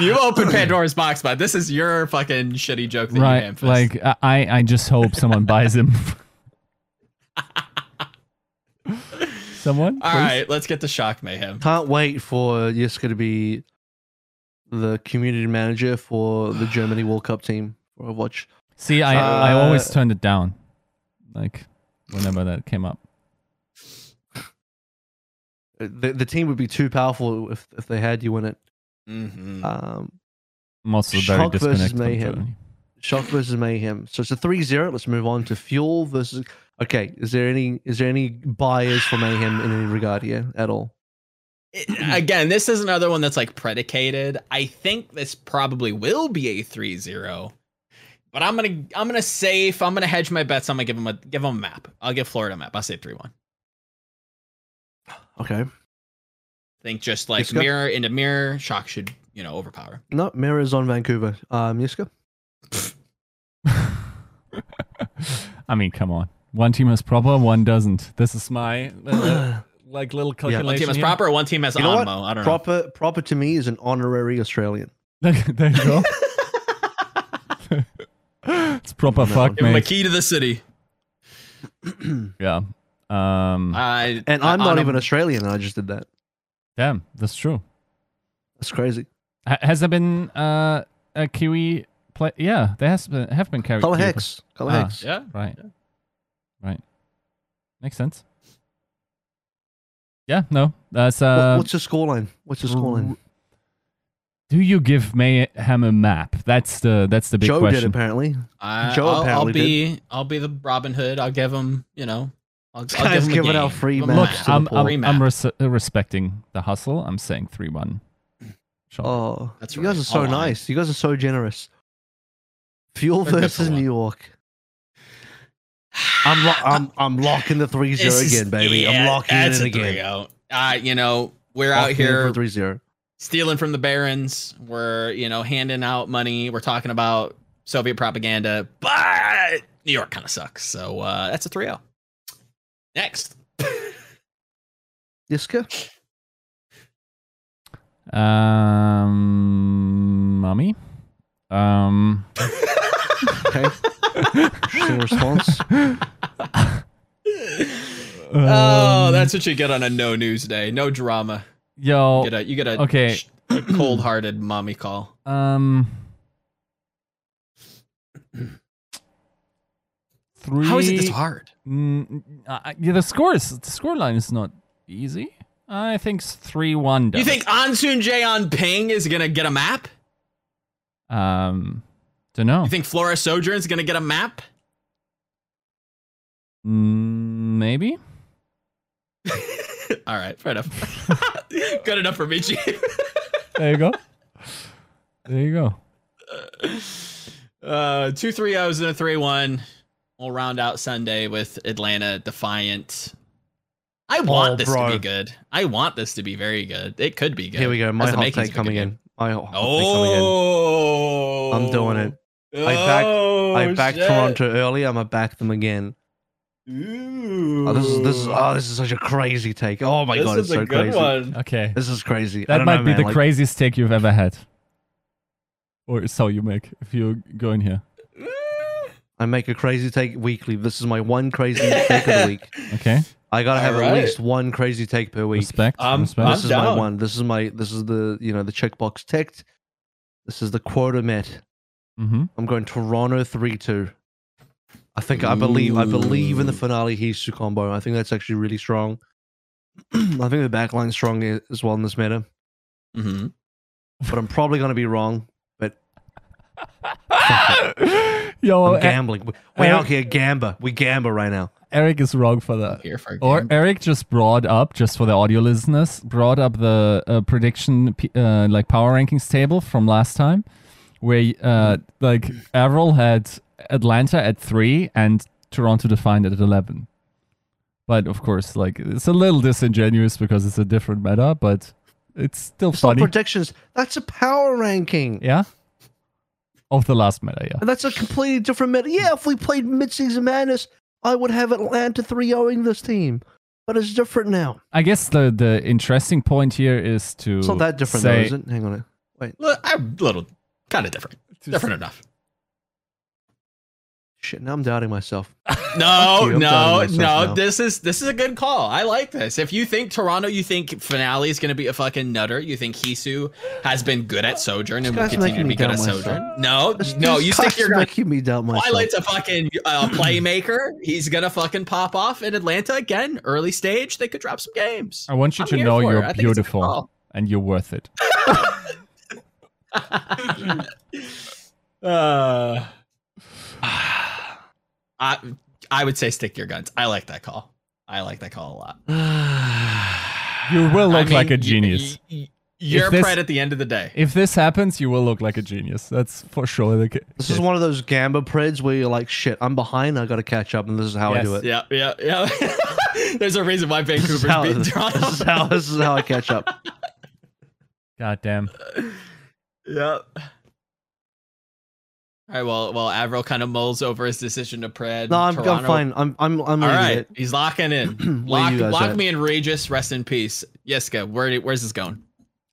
Speaker 2: you opened Pandora's box, but this is your fucking shitty joke that you
Speaker 3: right?
Speaker 2: ham-fist.
Speaker 3: Like I I just hope someone buys him. someone?
Speaker 2: All
Speaker 3: please?
Speaker 2: right, let's get to shock mayhem.
Speaker 1: Can't wait for Yiska to be the community manager for the Germany World Cup team for Overwatch.
Speaker 3: See, I I always
Speaker 1: Uh,
Speaker 3: turned it down, like whenever that came up.
Speaker 1: The, the team would be too powerful if, if they had you in it.
Speaker 2: Mm-hmm.
Speaker 1: Um,
Speaker 3: I'm also
Speaker 1: Shock versus
Speaker 3: disconnected. from
Speaker 1: Mayhem. Shock versus Mayhem. So it's a 3-0. Let's move on to Fuel versus. Okay, is there any is there any buyers for Mayhem in any regard here at all?
Speaker 2: Again, this is another one that's like predicated. I think this probably will be a 3-0. But I'm gonna I'm gonna safe. I'm gonna hedge my bets. I'm gonna give them a give them a map. I'll give Florida a map. I'll say 3-1.
Speaker 1: Okay.
Speaker 2: think just like
Speaker 1: Yiska?
Speaker 2: mirror into mirror, shock should, you know, overpower.
Speaker 1: No, mirrors on Vancouver. Um, Yiska?
Speaker 3: I mean, come on. One team has proper, one doesn't. This is my uh, like little calculation.
Speaker 2: Yeah, one team has
Speaker 3: here.
Speaker 2: proper, one team has
Speaker 1: You know what?
Speaker 2: Onmo. I don't know.
Speaker 1: Proper proper to me is an honorary Australian.
Speaker 3: there you go. it's proper
Speaker 1: No.
Speaker 3: fuck,
Speaker 2: Give him a key to the city.
Speaker 3: Yeah. Um.
Speaker 2: I,
Speaker 1: And I'm not
Speaker 2: on a-
Speaker 1: even Australian, I just did that.
Speaker 3: damn, that's true.
Speaker 1: That's crazy.
Speaker 3: Ha- has there been uh, a Kiwi play? Yeah, there has been have been Kiwi.
Speaker 1: Color Hex. Color
Speaker 3: Ah.
Speaker 1: Hex.
Speaker 2: Yeah.
Speaker 3: Right. Right. Makes sense. Yeah. No. That's
Speaker 1: What-
Speaker 3: uh.
Speaker 1: what's the scoreline? What's the scoreline?
Speaker 3: Do you give Mayhem a map? That's the that's the big
Speaker 1: Joe did
Speaker 3: question.
Speaker 1: apparently.
Speaker 2: I,
Speaker 1: Joe
Speaker 2: I'll, I'll
Speaker 1: apparently
Speaker 2: be, I'll be the Robin Hood. I'll give him, you know, I'll,
Speaker 1: This
Speaker 2: I'll give
Speaker 1: guy's
Speaker 2: him a
Speaker 1: giving
Speaker 2: game.
Speaker 1: out free
Speaker 2: Give him a
Speaker 3: Look,
Speaker 1: match to
Speaker 3: I'm,
Speaker 1: poor.
Speaker 3: I'm, I'm res- respecting the hustle. I'm saying 3 1. Sean.
Speaker 1: Oh,
Speaker 2: That's
Speaker 1: you guys are so
Speaker 2: I'll lie.
Speaker 1: nice. You guys are so generous. Fuel versus New. York. I'm, lo- I'm I'm locking the 3-0 again, baby. I'm
Speaker 2: yeah,
Speaker 1: locking it in
Speaker 2: a
Speaker 1: again.
Speaker 2: 3-0. Uh, you know, we're out
Speaker 1: Locking it
Speaker 2: here
Speaker 1: for 3-0.
Speaker 2: stealing from the barons. We're, you know, handing out money. We're talking about Soviet propaganda, but New York kind of sucks. So uh, that's a 3 0. Next.
Speaker 1: Yiska?
Speaker 3: Um, mommy. Um,
Speaker 1: Okay. Interesting response.
Speaker 2: oh,
Speaker 3: um,
Speaker 2: that's what you get on a no news day. No drama.
Speaker 3: yo.
Speaker 2: You get a, you get a,
Speaker 3: okay.
Speaker 2: a cold hearted mommy call.
Speaker 3: Um, three.
Speaker 2: How is it this hard?
Speaker 3: Mm, uh, yeah, the score is the score line is not easy. I think it's three one.
Speaker 2: You think Ansun Jaeon Ping is going to get a map?
Speaker 3: Um, don't know.
Speaker 2: You think Flora Sojourn's going to get a map?
Speaker 3: Mm, maybe.
Speaker 2: All right, fair enough. Good enough for me, Chief.
Speaker 3: There you go. there you go.
Speaker 2: Uh, two three O's and a three one. We'll round out Sunday with Atlanta Defiant. I want
Speaker 1: Oh,
Speaker 2: this
Speaker 1: bro.
Speaker 2: to be good. I want this to be very good. It could be good.
Speaker 1: Here we go. My
Speaker 2: Has the
Speaker 1: hot take
Speaker 2: of a good
Speaker 1: coming in. My hot take coming in.
Speaker 2: Oh,
Speaker 1: I'm doing it. I backed-
Speaker 2: Oh,
Speaker 1: I backed
Speaker 2: shit.
Speaker 1: Toronto early. I'm gonna back them again.
Speaker 2: Ooh.
Speaker 1: Oh, this is this is oh this is such a crazy take. Oh my
Speaker 2: this
Speaker 1: god,
Speaker 2: is
Speaker 1: it's so
Speaker 2: a good
Speaker 1: crazy.
Speaker 2: one.
Speaker 3: Okay.
Speaker 1: This is crazy.
Speaker 3: That might
Speaker 1: know,
Speaker 3: be
Speaker 1: man,
Speaker 3: the
Speaker 1: like-
Speaker 3: craziest take you've ever had. Or so you make if you go in here. Mm.
Speaker 1: I make a crazy take weekly. This is my one crazy take of the week.
Speaker 3: Okay.
Speaker 1: I gotta have at least one crazy take per week.
Speaker 3: Respect.
Speaker 2: I'm-
Speaker 3: respect.
Speaker 1: This is my one. This is my this is the you know the checkbox ticked. This is the quota met.
Speaker 3: Mm-hmm.
Speaker 1: I'm going Toronto three two. I think I believe I believe in the
Speaker 2: Ooh.
Speaker 1: finale Hisu combo. I think that's actually really strong. I think the backline's strong as well in this meta,
Speaker 2: Mm-hmm.
Speaker 1: but I'm probably gonna be wrong. But
Speaker 3: Yo,
Speaker 1: I'm gambling. We- We're out here gamba. We gamba right now.
Speaker 3: Eric is wrong for that.
Speaker 2: Here for
Speaker 3: Or. Eric just brought up, just for the audio listeners, brought up the uh, prediction, uh, like power rankings table from last time, where uh, like Avril had Atlanta at three and Toronto Defiant at eleven. But of course, like it's a little disingenuous because it's a different meta, but it's still
Speaker 1: It's not
Speaker 3: funny.
Speaker 1: predictions. That's a power ranking.
Speaker 3: yeah. Of the last meta, yeah.
Speaker 1: And that's a completely different meta. Yeah, if we played mid-season madness, I would have Atlanta 3-0ing this team. But it's different now.
Speaker 3: I guess the the interesting point here is to
Speaker 1: It's not that different
Speaker 3: say,
Speaker 1: though, is it? Hang on.
Speaker 2: Wait look, I'm a little kind of different. Different enough.
Speaker 1: Shit, now I'm doubting myself.
Speaker 2: No,
Speaker 1: you,
Speaker 2: no,
Speaker 1: doubting
Speaker 2: no.
Speaker 1: now.
Speaker 2: This is this is a good call. I like this. If you think Toronto, you think finale is going to be a fucking nutter. You think Hisu has been good at Sojourn and will continue to be good at
Speaker 1: doubt myself.
Speaker 2: Sojourn. No,
Speaker 1: This-
Speaker 2: no.
Speaker 1: this
Speaker 2: You stick
Speaker 1: guy's
Speaker 2: your gun.
Speaker 1: making me doubt myself.
Speaker 2: Twilight's a fucking uh, playmaker. He's gonna fucking pop off in Atlanta again. Early stage, they could drop some games.
Speaker 3: I want you
Speaker 2: I'm
Speaker 3: to know you're
Speaker 2: I think it's a good
Speaker 3: beautiful and you're worth it.
Speaker 2: uh, I I would say stick to your guns. I like that call. I like that call a lot.
Speaker 3: You will
Speaker 2: I
Speaker 3: look like a genius.
Speaker 2: y- y- You're
Speaker 3: this-
Speaker 2: Pred at the end of the day.
Speaker 3: If this happens, you will look like a genius. That's for sure the case.
Speaker 1: This is one of those gamba preds where you're like, shit, I'm behind, I gotta catch up, and this is how I do it.
Speaker 2: Yeah, yeah, yeah. There's a reason why
Speaker 1: This is,
Speaker 2: Vancouver's
Speaker 1: how,
Speaker 2: beating
Speaker 1: this,
Speaker 2: Toronto.
Speaker 1: is how, this is how I catch up.
Speaker 3: God damn.
Speaker 2: Yep. All right. Well, well, Avril kind of mulls over his decision to Pred.
Speaker 1: No, I'm, I'm fine. I'm I'm I'm
Speaker 2: All
Speaker 1: leaving it.
Speaker 2: he's locking in. Lock lock
Speaker 1: at?
Speaker 2: me in Regis. Rest in peace. Yiska, where where's this going?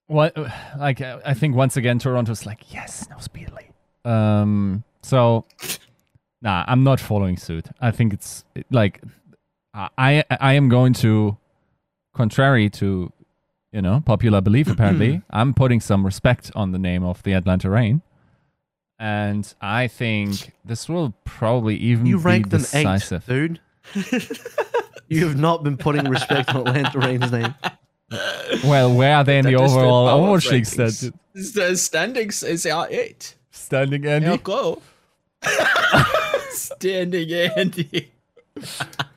Speaker 3: What? Like, I think once again, Toronto's like, yes, no speedily. Um. So, nah, I'm not following suit. I think it's like, I I am going to, contrary to, you know, popular belief. Apparently, I'm putting some respect on the name of the Atlanta Reign. And I think this will probably even
Speaker 1: You
Speaker 3: be
Speaker 1: ranked them eight,
Speaker 3: decisive.
Speaker 1: dude. you have not been putting respect on Atlanta Reign's name.
Speaker 3: Well, where are they in the
Speaker 2: That is
Speaker 3: overall
Speaker 2: power
Speaker 3: Overwatch League
Speaker 2: rankings.
Speaker 3: stat-
Speaker 2: The standings is uh, eight.
Speaker 3: standing, Andy?
Speaker 2: Now go. Standing Andy.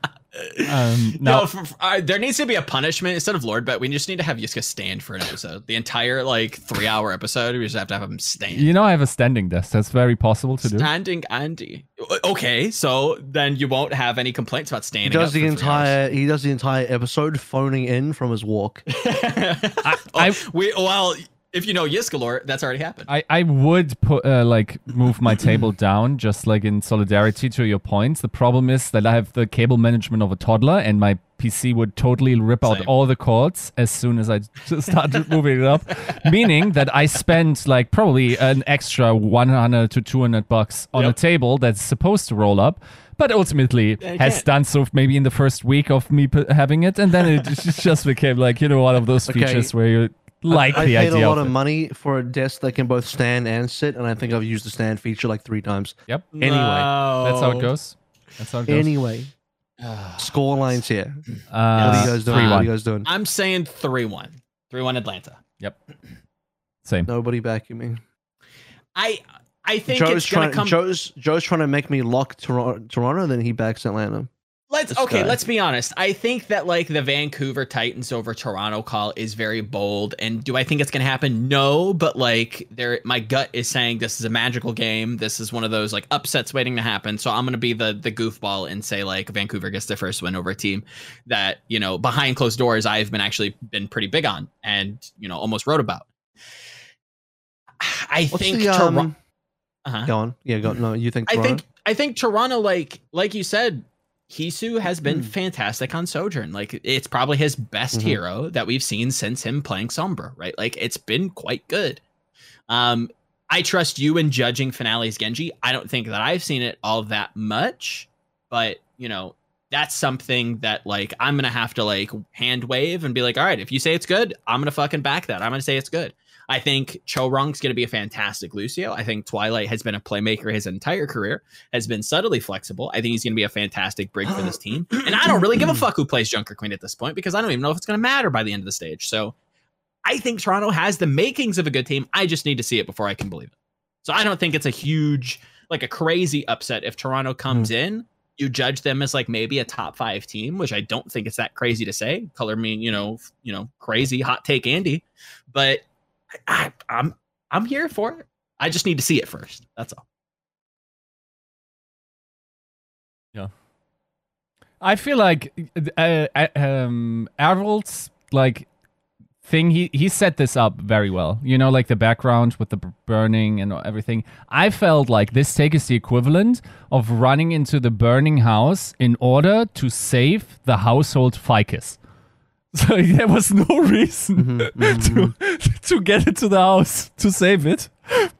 Speaker 3: Um,
Speaker 2: no,
Speaker 3: now,
Speaker 2: for, for- uh, there needs to be a punishment instead of Lord Bet. We just need to have Yiska stand for an episode. The entire like three hour episode, we just have to have him stand.
Speaker 3: you know I have a standing desk. That's very possible to do.
Speaker 2: Standing Andy. Okay, so then you won't have any complaints about standing.
Speaker 1: He
Speaker 2: standing.
Speaker 1: does
Speaker 2: up
Speaker 1: the
Speaker 2: for three
Speaker 1: entire he does the entire episode phoning in from his walk.
Speaker 2: hours.
Speaker 3: I-
Speaker 2: Oh, we well, if you know Yiska lore, that's already happened.
Speaker 3: I, I would put uh, like move my table down just like in solidarity to your points. The problem is that I have the cable management of a toddler and my PC would totally rip out
Speaker 2: Same.
Speaker 3: all the cords as soon as I just started moving it up. Meaning that I spent like probably an extra 100 to 200 bucks on a table that's supposed to roll up. But ultimately has done so maybe in the first week of me p- having it, and then it just- just became like you know one of those
Speaker 1: Okay.
Speaker 3: features where you like
Speaker 1: I
Speaker 3: the
Speaker 1: paid
Speaker 3: idea
Speaker 1: a lot
Speaker 3: of
Speaker 1: of
Speaker 3: it.
Speaker 1: money for a desk that can both stand and sit, and I think I've used the stand feature like three times.
Speaker 3: Yep,
Speaker 1: Anyway,
Speaker 3: that's how it goes. That's how it goes.
Speaker 1: Anyway, score lines here.
Speaker 3: Uh,
Speaker 1: What are you guys doing?
Speaker 3: three
Speaker 1: What are you guys doing?
Speaker 2: I'm saying three one. Three one Atlanta.
Speaker 3: Yep. Same.
Speaker 1: Nobody backing me.
Speaker 2: I I think
Speaker 1: Joe's
Speaker 2: it's gonna
Speaker 1: trying.
Speaker 2: come.
Speaker 1: Joe's Joe's trying to make me lock Toronto, Toronto. Then he backs Atlanta.
Speaker 2: Let's okay.
Speaker 1: guy.
Speaker 2: Let's be honest. I think that like the Vancouver Titans over Toronto call is very bold. And do I think it's gonna happen? No, but like there, my gut is saying this is a magical game. This is one of those like upsets waiting to happen. So I'm gonna be the the goofball and say like Vancouver gets their first win over a team that you know behind closed doors I've been actually been pretty big on and you know almost wrote about. I
Speaker 1: What's
Speaker 2: think
Speaker 1: the
Speaker 2: Toronto.
Speaker 1: um?
Speaker 2: uh-huh.
Speaker 1: Go on. Yeah, go. No, you think
Speaker 2: I think I think Toronto, like like you said, Hisu has been
Speaker 1: Hmm.
Speaker 2: fantastic on Sojourn. Like it's probably his best
Speaker 1: Mhm.
Speaker 2: hero that we've seen since him playing Sombra, right? Like it's been quite good. Um, I trust you in judging finales Genji. I don't think that I've seen it all that much, but you know, that's something that like I'm gonna have to like hand wave and be like, all right, if you say it's good, I'm gonna fucking back that. I'm gonna say it's good. I think Cho Rong's gonna be a fantastic Lucio. I think Twilight has been a playmaker his entire career, has been subtly flexible. I think he's gonna be a fantastic brig for this team. And I don't really give a fuck who plays Junker Queen at this point because I don't even know if it's gonna matter by the end of the stage. So I think Toronto has the makings of a good team. I just need to see it before I can believe it. So I don't think it's a huge, like a crazy upset if Toronto comes mm. in. You judge them as like maybe a top five team, which I don't think it's that crazy to say. Color me, you know, you know, crazy hot take Andy, but I, I'm I'm here for it. I just need to see it first. That's all. Yeah.
Speaker 3: I feel like uh, uh, um, Errol's like thing. He he set this up very well. You know, like the background with the burning and everything. I felt like this take is the equivalent of running into the burning house in order to save the household ficus. So there was no reason
Speaker 1: Mhm, mhm,
Speaker 3: to to get into the house to save it,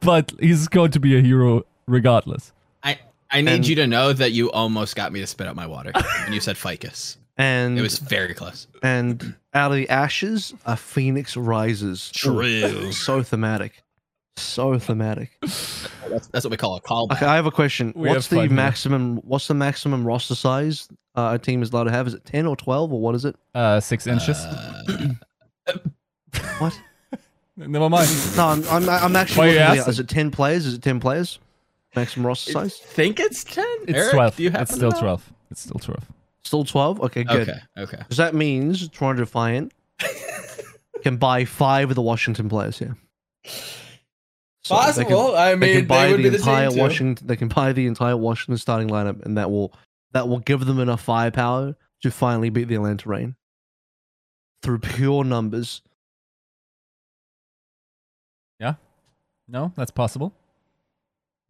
Speaker 3: but he's going to be a hero regardless.
Speaker 2: I I need
Speaker 1: And-
Speaker 2: you to know that you almost got me to spit out my water when you said ficus.
Speaker 1: And
Speaker 2: It was very close.
Speaker 1: and out of the ashes, a phoenix rises.
Speaker 2: True.
Speaker 1: So thematic. So thematic.
Speaker 2: That's, that's what we call a callback.
Speaker 1: Okay, I have a question.
Speaker 3: We
Speaker 1: what's the
Speaker 3: fun here.
Speaker 1: maximum? What's the maximum roster size uh, a team is allowed to have? Is it ten or twelve or what is it?
Speaker 3: Uh, six inches.
Speaker 2: Uh,
Speaker 1: What?
Speaker 3: Never mind.
Speaker 1: No, I'm I'm, I'm
Speaker 3: Why
Speaker 1: actually.
Speaker 3: you
Speaker 1: looking
Speaker 3: asking?
Speaker 1: Is it ten players? Is it ten players? Maximum roster
Speaker 2: I
Speaker 1: size?
Speaker 2: think it's 10.
Speaker 3: It's
Speaker 2: Eric,
Speaker 3: twelve.
Speaker 2: Do you
Speaker 3: It's still
Speaker 2: know?
Speaker 3: twelve. It's still twelve.
Speaker 1: Still twelve? Okay, good.
Speaker 2: Okay. Okay.
Speaker 1: Because that means Toronto Defiant can buy five of the Washington players here. So they can-
Speaker 2: I mean,
Speaker 1: they can buy the entire Washington. They can buy the entire Washington starting lineup, and that will that will give them enough firepower to finally beat the Atlanta Reign through pure numbers. Yeah.
Speaker 3: No, that's possible.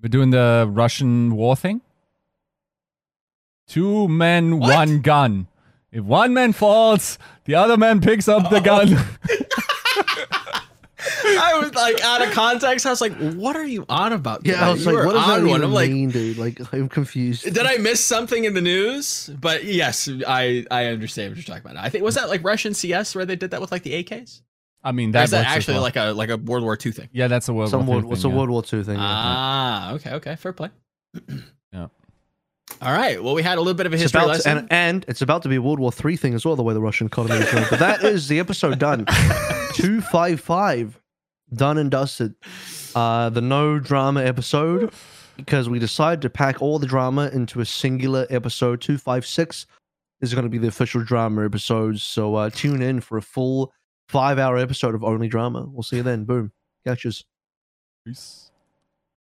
Speaker 3: We're doing the Russian war thing. Two men,
Speaker 2: What?
Speaker 3: one gun. If one man falls, the other man picks up the oh. gun.
Speaker 2: I was like out of context. I was like, "What are you on about?"
Speaker 1: Yeah, I was
Speaker 2: You
Speaker 1: like,
Speaker 2: were
Speaker 1: what does that
Speaker 2: on one. I'm like,
Speaker 1: mean, dude? Like, I'm confused.
Speaker 2: did I miss something in the news? But yes, I I understand what you're talking about. I think was that like Russian CS where they did that with like the AKs.
Speaker 3: I mean, that
Speaker 2: is that
Speaker 3: works
Speaker 2: actually
Speaker 3: well.
Speaker 2: like a like a World War II thing?
Speaker 3: yeah, that's a World
Speaker 1: Some
Speaker 3: War
Speaker 1: World,
Speaker 3: II
Speaker 1: what's
Speaker 3: thing,
Speaker 1: a. World War II thing? yeah.
Speaker 2: Ah, okay, okay, fair play.
Speaker 3: Yeah.
Speaker 2: All right. Well, we had a little bit of a history
Speaker 1: about to,
Speaker 2: lesson.
Speaker 1: and, and it's about to be a World War III thing as well, the way the Russian economy is going. But that is the episode done. Two five five, done and dusted. Uh, the no drama episode because we decided to pack all the drama into a singular episode. Two five six, is going to be the official drama episodes. So uh, tune in for a full five hour episode of only drama. We'll see you then. Boom. Catches.
Speaker 3: Peace.